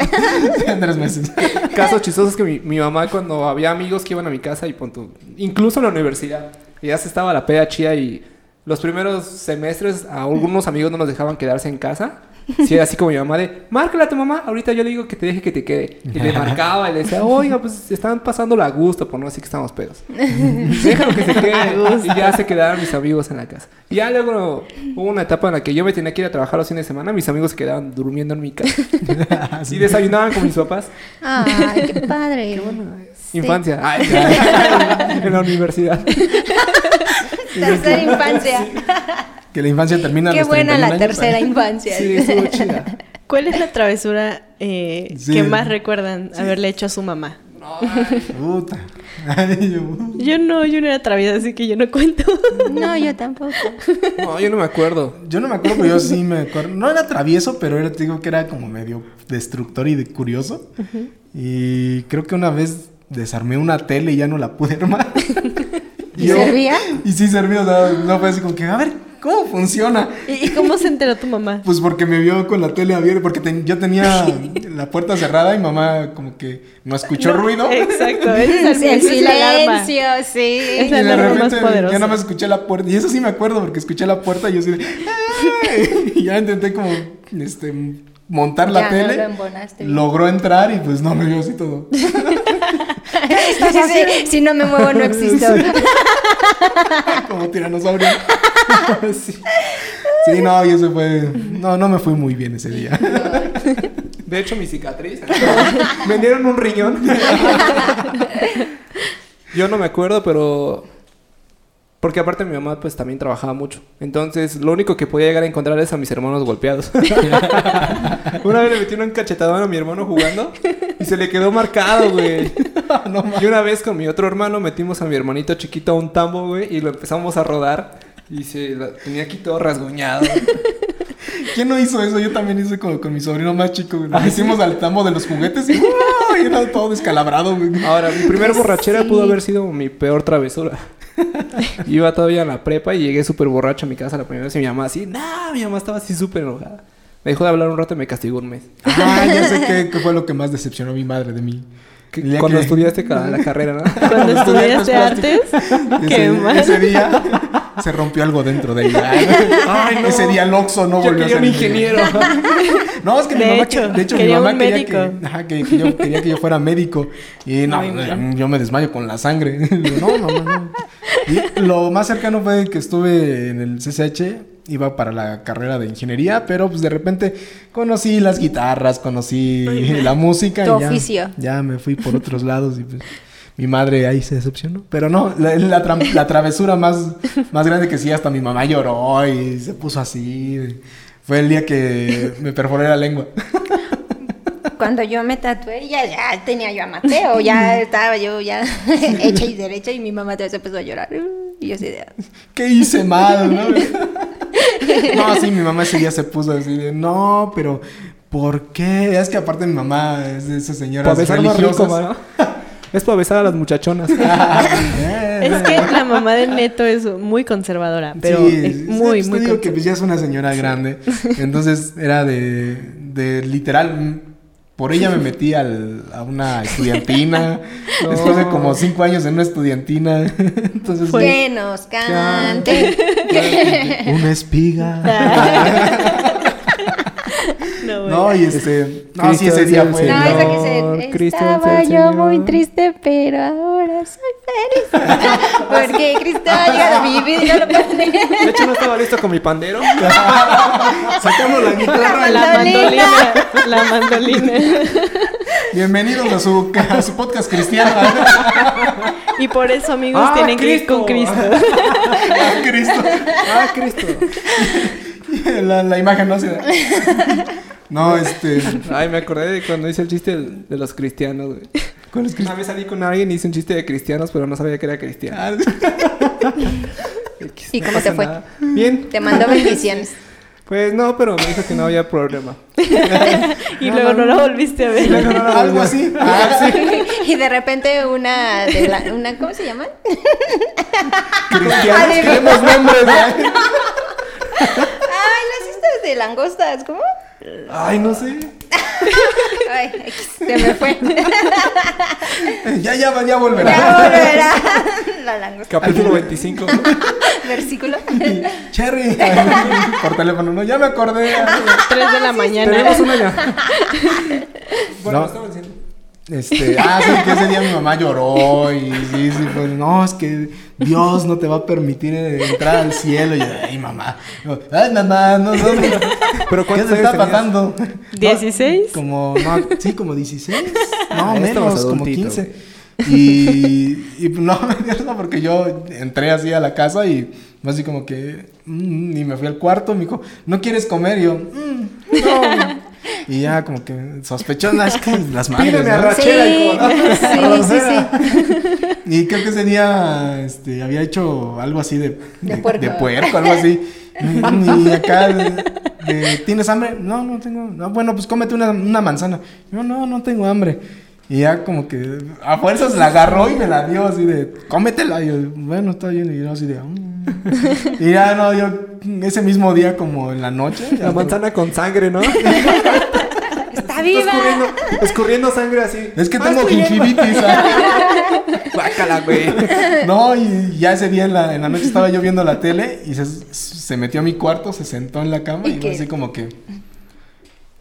en tres meses. Casos chistosos que mi, mi mamá cuando había amigos que iban a mi casa y punto, incluso en la universidad, ya se estaba la peda chía y los primeros semestres a algunos amigos no nos dejaban quedarse en casa. Sí, era así como mi mamá de, márcale a tu mamá, ahorita yo le digo que te deje que te quede. Y le marcaba y le decía, oiga, pues están pasando a gusto, por no decir que estamos pedos. Déjalo que se quede. y ya se quedaron mis amigos en la casa. Y ya luego hubo una etapa en la que yo me tenía que ir a trabajar los fines de semana, mis amigos se quedaban durmiendo en mi casa. Y desayunaban con mis papás. Ay, qué padre. Sí. Infancia. Ay, en la universidad. Tercera infancia. Que la infancia termina a Qué los buena 31 la años. tercera infancia. Sí, estuvo chida. ¿Cuál es la travesura eh, Sí. que más recuerdan haberle hecho a su mamá? Puta. Ay, yo- Yo no, yo no era traviesa, así que yo no cuento. No, yo tampoco. No, yo no me acuerdo. Yo no me acuerdo, pero yo sí me acuerdo. No era travieso, pero era, te digo que era como medio destructor y de curioso. Y creo que una vez desarmé una tele y ya no la pude armar. ¿Y yo- servía? Y sí servía, o sea, no fue así como que, a ver, ¿cómo funciona? ¿Y y cómo se enteró tu mamá? Pues porque me vio con la tele abierta, porque ten- yo tenía la puerta cerrada y mamá como que no escuchó ruido. Exacto, ese es El silencio, sí. Es la de alarma más repente poderosa. ya nada más escuché la puerta. Y eso sí me acuerdo porque escuché la puerta y yo así de... "¡Ay!". Y ya intenté como este, montar la no tele. lo logró entrar y pues no me vio así todo. Sí, sí, si no me muevo no existo. como tiranosaurio. sí. Sí, no, y eso fue... No, no me fui muy bien ese día. De hecho, mi cicatriz. Vendieron un riñón. Yo no me acuerdo, pero. Porque aparte mi mamá pues también trabajaba mucho. Entonces lo único que podía llegar a encontrar es a mis hermanos golpeados. una vez le metí un cachetadón a mi hermano jugando y se le quedó marcado, güey. y una vez con mi otro hermano metimos a mi hermanito chiquito a un tambo, güey, y lo empezamos a rodar. Y se tenía aquí todo rasguñado. ¿Quién no hizo eso? Yo también hice con, con mi sobrino más chico. güey. Nos Ah, hicimos al tambo de los juguetes y, era todo descalabrado. güey. Ahora, mi primer borrachera pudo haber sido mi peor travesura. Iba todavía a la prepa y llegué súper borracho a mi casa la primera vez y mi mamá así, no, mi mamá estaba así súper enojada. Me dejó de hablar un rato y me castigó un mes. Ah, ya sé qué, qué fue lo que más decepcionó a mi madre de mí. Que- Cuando que- estudiaste ca- la carrera, ¿no? Cuando estudiaste artes, qué Ese, mal. ese día se rompió algo dentro de ella. Ay, no. Ese día el Oxxo no Yo volvió a quería ser un ingeniero. No, es que mi De mamá, hecho, que- de hecho mi quería mamá un quería que, ajá, que, que yo quería que yo fuera médico y no, mal. yo me desmayo con la sangre. No, no, no, no. Y lo más cercano fue que estuve en el CCH, iba para la carrera de ingeniería, pero pues de repente conocí las guitarras, conocí la música Tu y ya, oficio. ya me fui por otros lados y pues mi madre ahí se decepcionó. Pero no, la, la tra- la travesura más, más grande que sí, hasta mi mamá lloró y se puso así. Fue el día que me perforé la lengua. Cuando yo me tatué, ya, ya tenía yo a Mateo, ya estaba yo ya hecha y derecha y mi mamá se empezó a llorar. Y yo así de... ¿Qué hice mal? No, no sí, mi mamá ese día se puso así de, no, pero ¿por qué? Es que aparte mi mamá es de esas señoras Para besar más rico, religiosas. ¿no? Es para besar a las muchachonas. Es que la mamá de Neto es muy conservadora, pero Sí, es sí, muy, pues te muy digo que pues ya es una señora grande. Entonces era de, de literal. Por ella me metí al, a una estudiantina. No. Después de como cinco años en una estudiantina. Entonces. Que nos cante. Una espiga. No, y este. No, sí, Cristo ese es día fue. No, Señor, esa que se... Cristo es Estaba yo Señor. muy triste, pero ahora soy feliz. Porque Cristo ha llegado a mi vida y no lo puedo. De hecho, no estaba listo con mi pandero. Sacamos la guitarra. y- La mandolina, la mandolina. Bienvenidos a su, a su podcast cristiano. Y por eso, amigos, Ah, tienen que ir Cristo. con Cristo. Ah, Cristo. Ah, Cristo. La, la imagen no se da. No, este. Ay, me acordé de cuando hice el chiste de los cristianos, güey. ¿Cuál es Una vez salí con alguien y hice un chiste de cristianos, pero no sabía que era cristiano. Ah, ¿Y no cómo te fue? nada. Bien. Te mando bendiciones. Pues no, pero me dijo que no había problema. Y luego no lo volviste a ver. Algo así. Ah, sí. Y de repente una de la, una ¿cómo se llaman? Cristianos queremos nombres. Ay, las estas de langostas, ¿cómo? Ay, no sé. Ay, se me fue. Ya, ya, ya volverá. Ya volverá. La langosta. Capítulo 25. Versículo. Cherry. Por teléfono, no, ya me acordé. 3 de la mañana. Tenemos una ya. Bueno, No. estaba diciendo. Este, ah, sí, que ese día mi mamá lloró y sí, sí, pues, no, es que Dios no te va a permitir entrar al cielo. Y yo, ay, mamá. Yo, Ay, mamá, no, no, no. Pero ¿Qué ¿cuántos te está pasando? ¿16? No, como, no, sí, como 16. No, Ah, ya estabas menos, como adultito, 15. Y, y no me dio risa porque yo entré así a la casa y fue así como que. mm, y me fui al cuarto. Me dijo, ¿no quieres comer? Y yo, "Mm, no. Y ya como que sospechó, no, es que las madres. Pídeme ¿no? Sí, hijo, ¿no? sí, sí, sí. Y creo que ese día este, había hecho algo así de, De puerco. de puerco, algo así. Y acá, de- de, ¿tienes hambre? No, no tengo. No, bueno, pues cómete una, una manzana. Yo, no, no tengo hambre. Y ya como que a fuerzas la agarró y me la dio así de, cómetela. Y yo, bueno, está bien. Y yo así de, "Mm". Y ya no, yo ese mismo día como en la noche. La manzana con sangre, ¿no? Está viva. Escurriendo, escurriendo sangre así. Es que Ah, tengo gingivitis. ¿ah? Guácala, güey. No, y ya ese día en la, en la noche estaba yo viendo la tele y se, se metió a mi cuarto, se sentó en la cama ¿Y y, yo qué? así como que,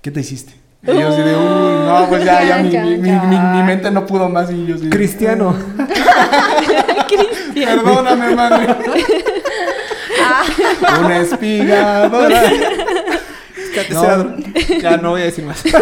¿qué te hiciste? Y yo así de, uy, no, pues ya, ya, mi, mi, mi, mi- mi mente no pudo más y yo así de, Cristiano. Perdóname, madre. Una No. Ya no voy a decir más.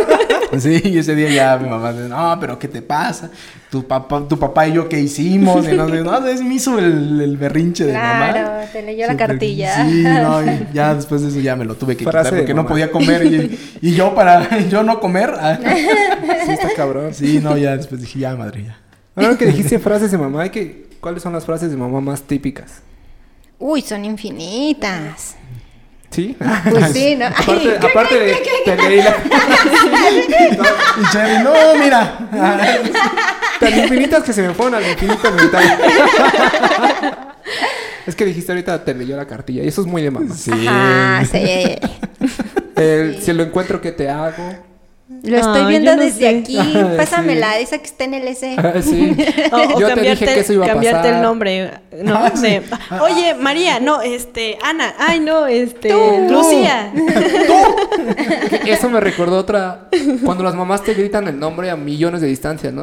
Sí, y ese día ya mi mamá dice, no, pero ¿qué te pasa? Tu papá, tu papá y yo, ¿qué hicimos? Y no no, es- me hizo el, el berrinche de mamá. Claro, te leyó la Súper- cartilla. Sí, no, y ya después de eso ya me lo tuve que Frase quitar porque no podía comer. Y, y yo para yo no comer. ah, Sí, está cabrón. sí, no, ya después dije, ya, madre, ya. Ahora que dijiste frases de mamá, que... ¿cuáles son las frases de mamá más típicas? Uy, son infinitas. ¿Sí? Pues sí, ¿no? aparte, Ay, aparte de... te leí la- Y Cherry, no, mira. Tan infinitas que se me fueron al infinito mental. Es que dijiste ahorita te leyó la cartilla y eso es muy de mamá. Sí. Ajá, sí. El, Si lo encuentro, ¿qué te hago? Lo estoy Ah, viendo no desde sé. aquí. Pásamela, esa que está en el S. Ah, sí. O, o Yo te cambiarte, dije que eso iba a cambiarte pasar. el nombre, ¿no? Ah, sí. De, Oye, María, no, este, Ana, ay, no, este, Tú. Lucía. Eso me recordó otra. Cuando las mamás te gritan el nombre a millones de distancia, ¿no?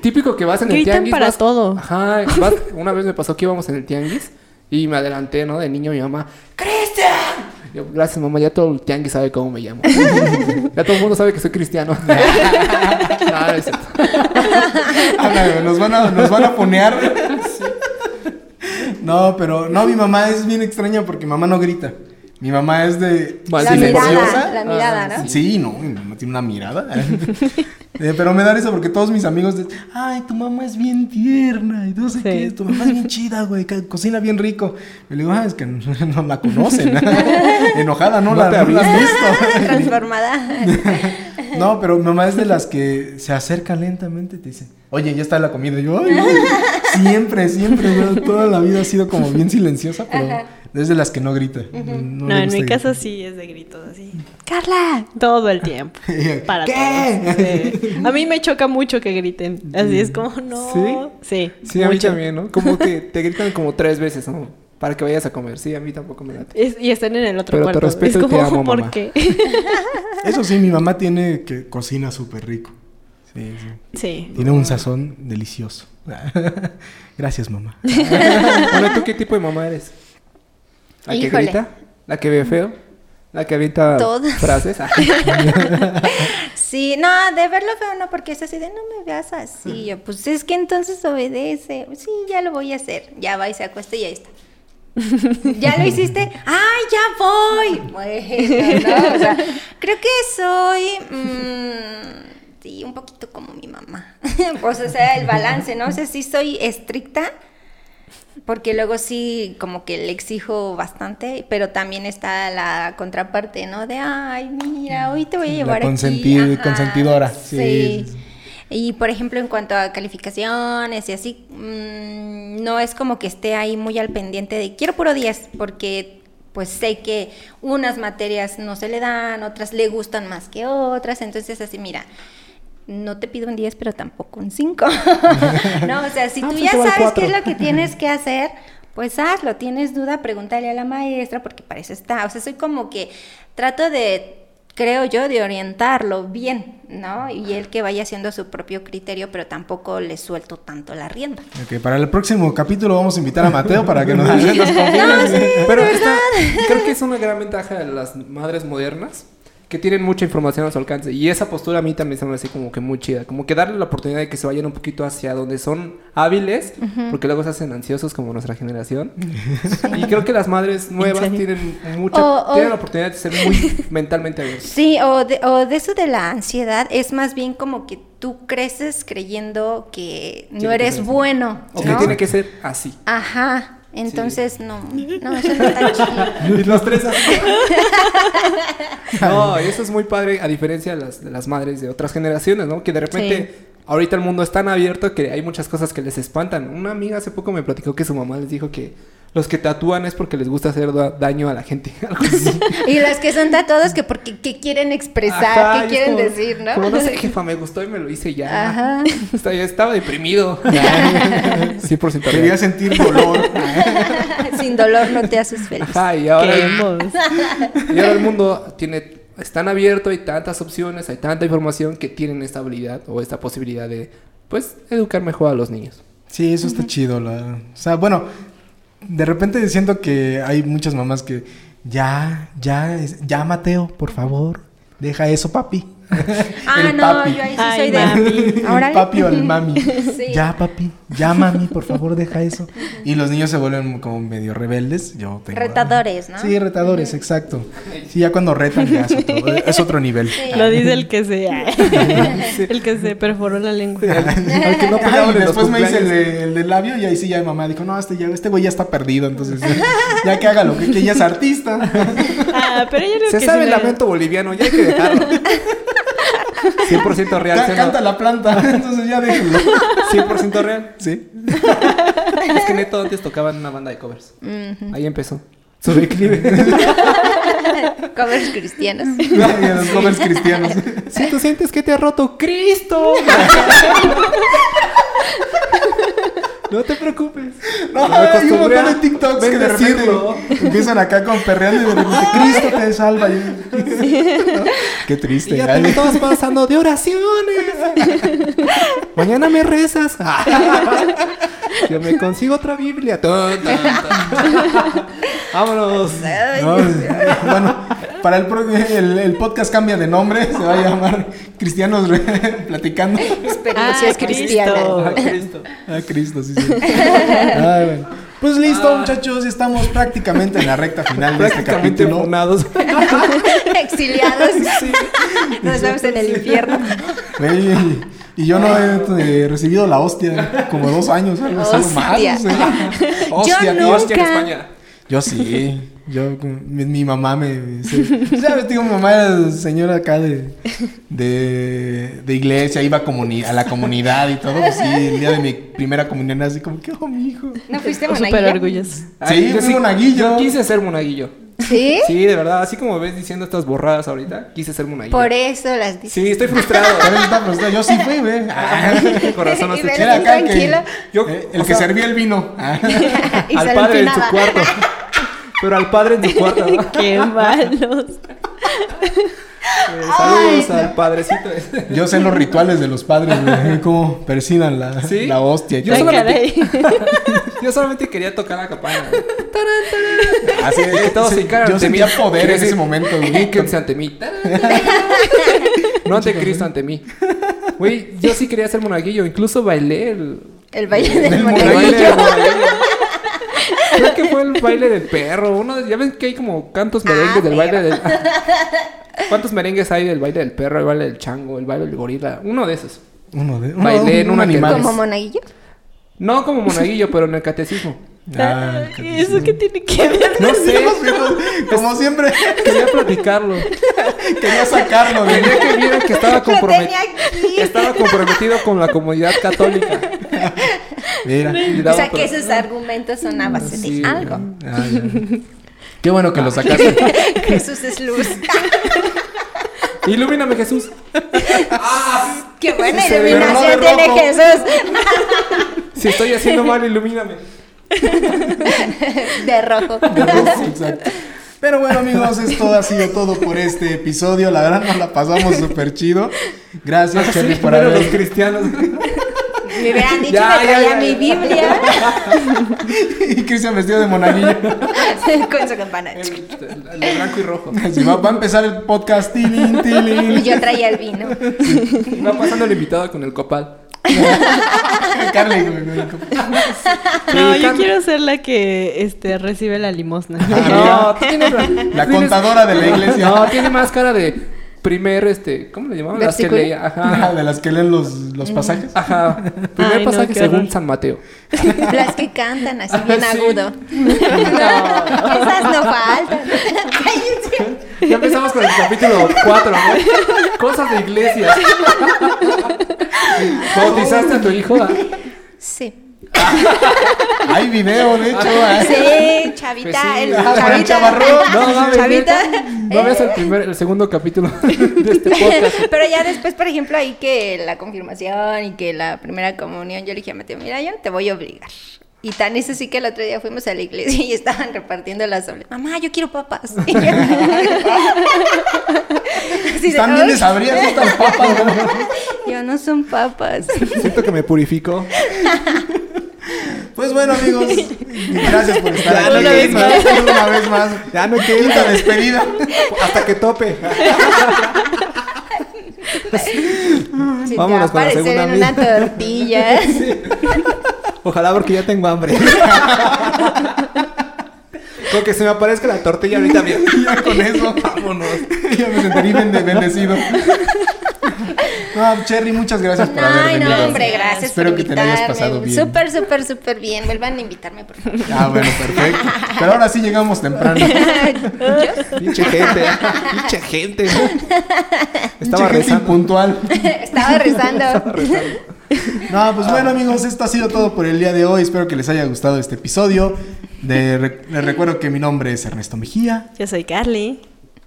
Típico que vas en el tianguis. para vas- todo. Ajá. vas- una vez me pasó que íbamos en el tianguis y me adelanté, ¿no? De niño mi mamá. ¡Cristian! Yo, gracias mamá, ya todo el tianguis sabe cómo me llamo. ya todo el mundo sabe que soy cristiano. No, no es cierto. Ana, nos van a, nos van a ponear. No, pero no, mi mamá es bien extraña porque mi mamá no grita. Mi mamá es de La silenciosa. mirada, la mirada, Ah, ¿no? Sí, no, mi mamá tiene una mirada. Eh, pero me da risa porque todos mis amigos dicen, ay, tu mamá es bien tierna y no sé Sí. qué, tu mamá es bien chida, güey, cocina bien rico. Y le digo, ah, es que no, no la conocen. Enojada, no, No la, te no ha la has visto. Transformada. No, pero mamá es de las que se acerca lentamente y te dice, oye, ya está la comida. Y yo, ay, no". siempre, siempre, güey, toda la vida ha sido como bien silenciosa, pero es de las que no grita. No, le en mi casa gritar. sí es de gritos así. Carla, todo el tiempo. Para ¿Qué? todos. sí. A mí me choca mucho que griten. Así es como, no. ¿Sí? Sí. Sí, a mí también, ¿no? Como que te gritan como tres veces, ¿no? Para que vayas a comer. Sí, a mí tampoco me late. Es- y están en el otro Pero te cuarto. respeto es y te como, amo, ¿por mamá. qué? Eso sí, mi mamá tiene que cocina súper rico. Sí, sí. sí. Tiene un sazón delicioso. Gracias, mamá. Bueno, ¿tú qué tipo de mamá eres? ¿La que Híjole. grita? ¿La que ve feo? ¿La que avienta Todas. frases? Ah, Sí, no, de verlo feo no, porque es así de no me veas así. Yo, pues es que entonces obedece. Sí, ya lo voy a hacer. Ya va y se acuesta y ahí está. ¿Ya lo hiciste? ¡Ay, ya voy! Bueno, ¿no? O sea, creo que soy. mm, sí, un poquito como mi mamá. pues, o sea, el balance, ¿no? O sea, sí soy estricta. Porque luego sí, como que le exijo bastante, pero también está la contraparte, ¿no? De, ay, mira, hoy te voy a La llevar consenti- aquí. Ajá, consentidora, sí, Sí. sí, sí. Y por ejemplo, en cuanto a calificaciones y así, mm, no es como que esté ahí muy al pendiente de quiero puro 10, porque pues sé que unas materias no se le dan, otras le gustan más que otras, entonces así, mira, no te pido un 10, pero tampoco un 5. no, o sea, si Ah, tú pues ya sabes qué es lo que tienes que hacer, pues hazlo. Tienes duda, pregúntale a la maestra, porque para eso está. O sea, soy como que trato de, creo yo, de orientarlo bien, ¿no? Y él que vaya haciendo su propio criterio, pero tampoco le suelto tanto la rienda. Ok, para el próximo capítulo vamos a invitar a Mateo para que nos haga las confirmes. Pero esta- creo que es una gran ventaja de las madres modernas que tienen mucha información a su alcance. Y esa postura a mí también se me hace como que muy chida. Como que darle la oportunidad de que se vayan un poquito hacia donde son hábiles, porque luego se hacen ansiosos como nuestra generación. Y creo que las madres nuevas tienen mucha, O- o- tienen la oportunidad de ser muy mentalmente abiertas. Sí, o de, o de eso de la ansiedad es más bien como que tú creces creyendo que no eres bueno. O que tiene que ser así. Ajá. Entonces, no, no, eso no está chido. Y los tres así. No, y eso es muy padre, a diferencia de las, de las madres de otras generaciones, ¿no? Que de repente, ahorita el mundo es tan abierto que hay muchas cosas que les espantan. Una amiga hace poco me platicó que su mamá les dijo que los que tatúan es porque les gusta hacer da- daño a la gente. Algo así. Y las que son tatuados que porque que quieren expresar, Ajá, es quieren como- decir, ¿no? Como no sé, jefa, me gustó y me lo hice ya. Ajá. Estaba, estaba deprimido. 100% real. Quería sentir dolor. Sin dolor no te haces feliz. Ajá, y ahora, y ahora el mundo tiene, es tan abierto, hay tantas opciones, hay tanta información que tienen esta habilidad o esta posibilidad de, pues, educar mejor a los niños. Sí, eso está chido. La... O sea, bueno, de repente siento que hay muchas mamás que ya, ya, ya Mateo, por favor, deja eso, papi. Ah, El no, papi. yo ahí sí Ay, soy de. mami. El Órale. papi o el mami. Sí. Ya, papi. Ya, mami, por favor, deja eso. Y los niños se vuelven como medio rebeldes. Yo tengo... Retadores, ¿no? Sí, retadores, exacto. Sí, ya cuando retan ya es otro, es otro nivel. Sí. Lo dice el que se. el que se perforó la lengua. Al que no Ay, después me hice el, de- el del labio y ahí sí ya mi mamá dijo, no, este, ya, este güey ya está perdido, entonces ya, ya que haga lo que, que ya es artista. Ah, pero yo creo Se que sabe el lamento boliviano, ya hay que dejarlo. 100% real, Ca- ¿sí o no? canta la planta, entonces ya déjenlo. 100% real. Sí. Es que Neto antes tocaba en una banda de covers. Ahí empezó. Su declive. Covers cristianos. Los covers cristianos. si tú sientes que te ha roto Cristo. No te preocupes. No, Me hay un acostumbré montón a de TikToks que de bendecirlo. empiezan acá con perreando y de repente Cristo te salva. Y- Qué Y triste. ya te Ay. me estabas pasando de oraciones. Mañana me rezas. Yo me consigo otra Biblia. Vámonos. No, bueno, para el, pro- el, el podcast cambia de nombre, se va a llamar Cristianos Platicando. Experiencias Ah, cristianas. Cristo. Ah, Cristo. Ah, Cristo, sí, sí. Ay, bueno. Pues listo, muchachos, estamos prácticamente en la recta final de este capítulo. funados. Exiliados. Nos vemos en el infierno. Y, yo no he eh, recibido la hostia como dos años, algo así, más. Hostia. Yo no. Hostia en Nunca. España. Yo sí. Yo, mi, mi mamá me... se- ¿Sabes? Digo, mi mamá era señora acá de, de, de iglesia, iba a, comuni- a la comunidad y todo. Pues sí, el día de mi primera comunión era así como que, oh, mi hijo. ¿No fuiste Súper monaguillo? orgulloso. Sí, yo fui monaguillo. Yo quise ser monaguillo. ¿Sí? Sí, de verdad. Así como ves diciendo estas borradas ahorita, quise ser monaguillo. Por eso las dices. Sí, estoy frustrado. Frustrado. Yo sí fui, güey. Ah, Con razón no Y acá el que, tranquilo. Yo- eh, el que sea- servía el vino. Ah. Y al padre en su cuarto. Pero al padre en su cuarto. ¿no? Qué malos. Eh, saludos al padrecito. ese. Yo sé los rituales de los padres, güey. Cómo persinan la, ¿Sí? la hostia. Yo Ay, solamente-. Yo solamente quería tocar la campana. Así Eh, todos se hincaron Yo sentía mí. poder en ese decir, momento, güey. Ante mí. No ante Cristo, ante mí. Güey, yo sí quería ser monaguillo. Incluso bailé el... El baile del el monaguillo. monaguillo. Creo que fue el baile del perro. Uno de- ya ven que hay como cantos merengues Ah, del baile del... ¿Cuántos merengues hay del baile del perro, el baile del chango, el baile del gorila? Uno de esos. Uno de, uno, Bailé en un animal. ¿Como monaguillo? No como monaguillo, pero en el catecismo. Ah, ¿Y ¿Eso qué tiene que ver? No sé, Como siempre, quería platicarlo. quería sacarlo Quería que vieran que estaba aquí. Estaba comprometido con la comunidad católica. Mira. O sea, que esos argumentos son a base Sí. de algo. Ah. Qué bueno que lo sacaste. Jesús es luz. Ilumíname, Jesús. Qué buena se iluminación de tiene rojo. Jesús. Si estoy haciendo mal, ilumíname. De rojo. Exacto. Pero bueno, amigos, esto ha sido todo por este episodio. La verdad, nos la pasamos súper chido. Gracias, Cherry, por Primero los haber. cristianos. Me hubieran dicho Ya, que ya, traía ya, mi. Biblia Y Cristian vestido de monaguillo. con su campana. El, el de blanco y rojo. Así va, va a empezar el podcast. Tilín, Y tilín. yo traía el vino. Va pasando el invitado con el copal. Carly, güey, güey. No, Sí, yo Carmen. quiero ser la que este, recibe la limosna. No, tú tienes la, La contadora de la iglesia. No, tiene más cara de primer, este, ¿cómo le llamaban? Las que leía, ajá. de las que leen los, los pasajes. Ajá. Primer Ay, no, pasaje según horror. San Mateo. Las que cantan así bien Sí. agudo. Esas no faltan. Ya empezamos con el capítulo 4, ¿no? Cosas de iglesia. ¿Bautizaste a tu hijo? Sí. Hay video, de hecho. ah. Sí, chavita. Pues sí. el Ah, chavita. chavarrón. No mames, Chavita. No veas el primer, el segundo capítulo de este podcast. Pero ya después, por ejemplo, ahí que la confirmación y que la primera comunión, yo le dije a Mateo, mira, yo no te voy a obligar. Y tan es así que el otro día fuimos a la iglesia y estaban repartiendo las obras. Mamá, yo quiero papas. Yo- También les abrías estas papas, ¿no? Yo no son papas. Siento que me purificó. Pues bueno, amigos, gracias por estar aquí. una vez más. Una vez más. Ya no Quinta despedida. Hasta que tope. Vámonos te va a con la en una tortilla. Ojalá porque ya tengo hambre. Con que se me aparezca la tortilla ahorita. Y ya con eso, vámonos. Ya me sentiría bende- bendecido. No, Cherry, muchas gracias por haber Ay, venido. no, hombre, gracias Espero por que te la hayas invitarme. pasado bien. Súper, súper, súper bien. Vuelvan a invitarme, por favor. Ah, bueno, perfecto. Pero ahora sí llegamos temprano. Pinche gente. Pinche gente. Estaba Pinche gente rezando. impuntual. Estaba rezando. Estaba rezando. No, pues bueno amigos, esto ha sido todo por el día de hoy. Espero que les haya gustado este episodio. De, re- les recuerdo que mi nombre es Ernesto Mejía. Yo soy Carly.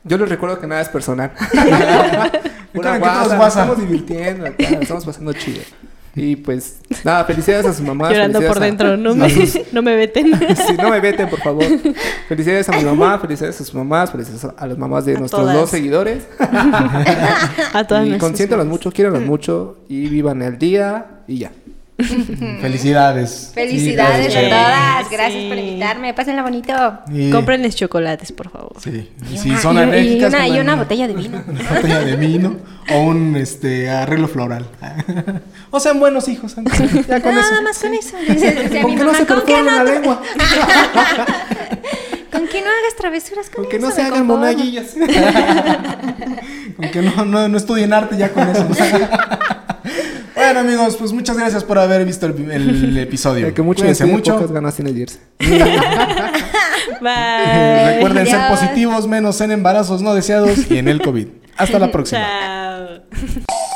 Yo les recuerdo que nada es personal. Guasa, nos. Estamos divirtiendo acá, estamos pasando chido. Y pues, nada, felicidades a sus mamás. Llorando por a- dentro. No me, no me veten. Sí, no me veten, por favor. Felicidades a mi mamá, felicidades a sus mamás, felicidades a las mamás de A nuestros todas. dos seguidores. A todas y consiéntalas mucho, quiéranlas mucho y vivan el día y ya. Felicidades. Felicidades Sí, a todas. Gracias sí. por invitarme. Pásenla bonito. Y- Comprenles chocolates, por favor. Sí. Y si son y- y alérgicas. una- y una botella de vino. Una botella de vino o un este arreglo floral. o sean buenos hijos. Ya con Nada eso. más con eso. Con que no se ¿con qué perforen no, la lengua. con que no hagas travesuras con Con que eso, no se hagan monaguillas. Con que no, no, no estudien arte ya con eso. Bueno amigos, pues muchas gracias por haber visto el, el episodio. El que mucho Cuídense mucho. pocas ganas tiene de irse. Bye. Recuerden ser positivos, menos en embarazos no deseados y en el COVID. Hasta la próxima. Chao.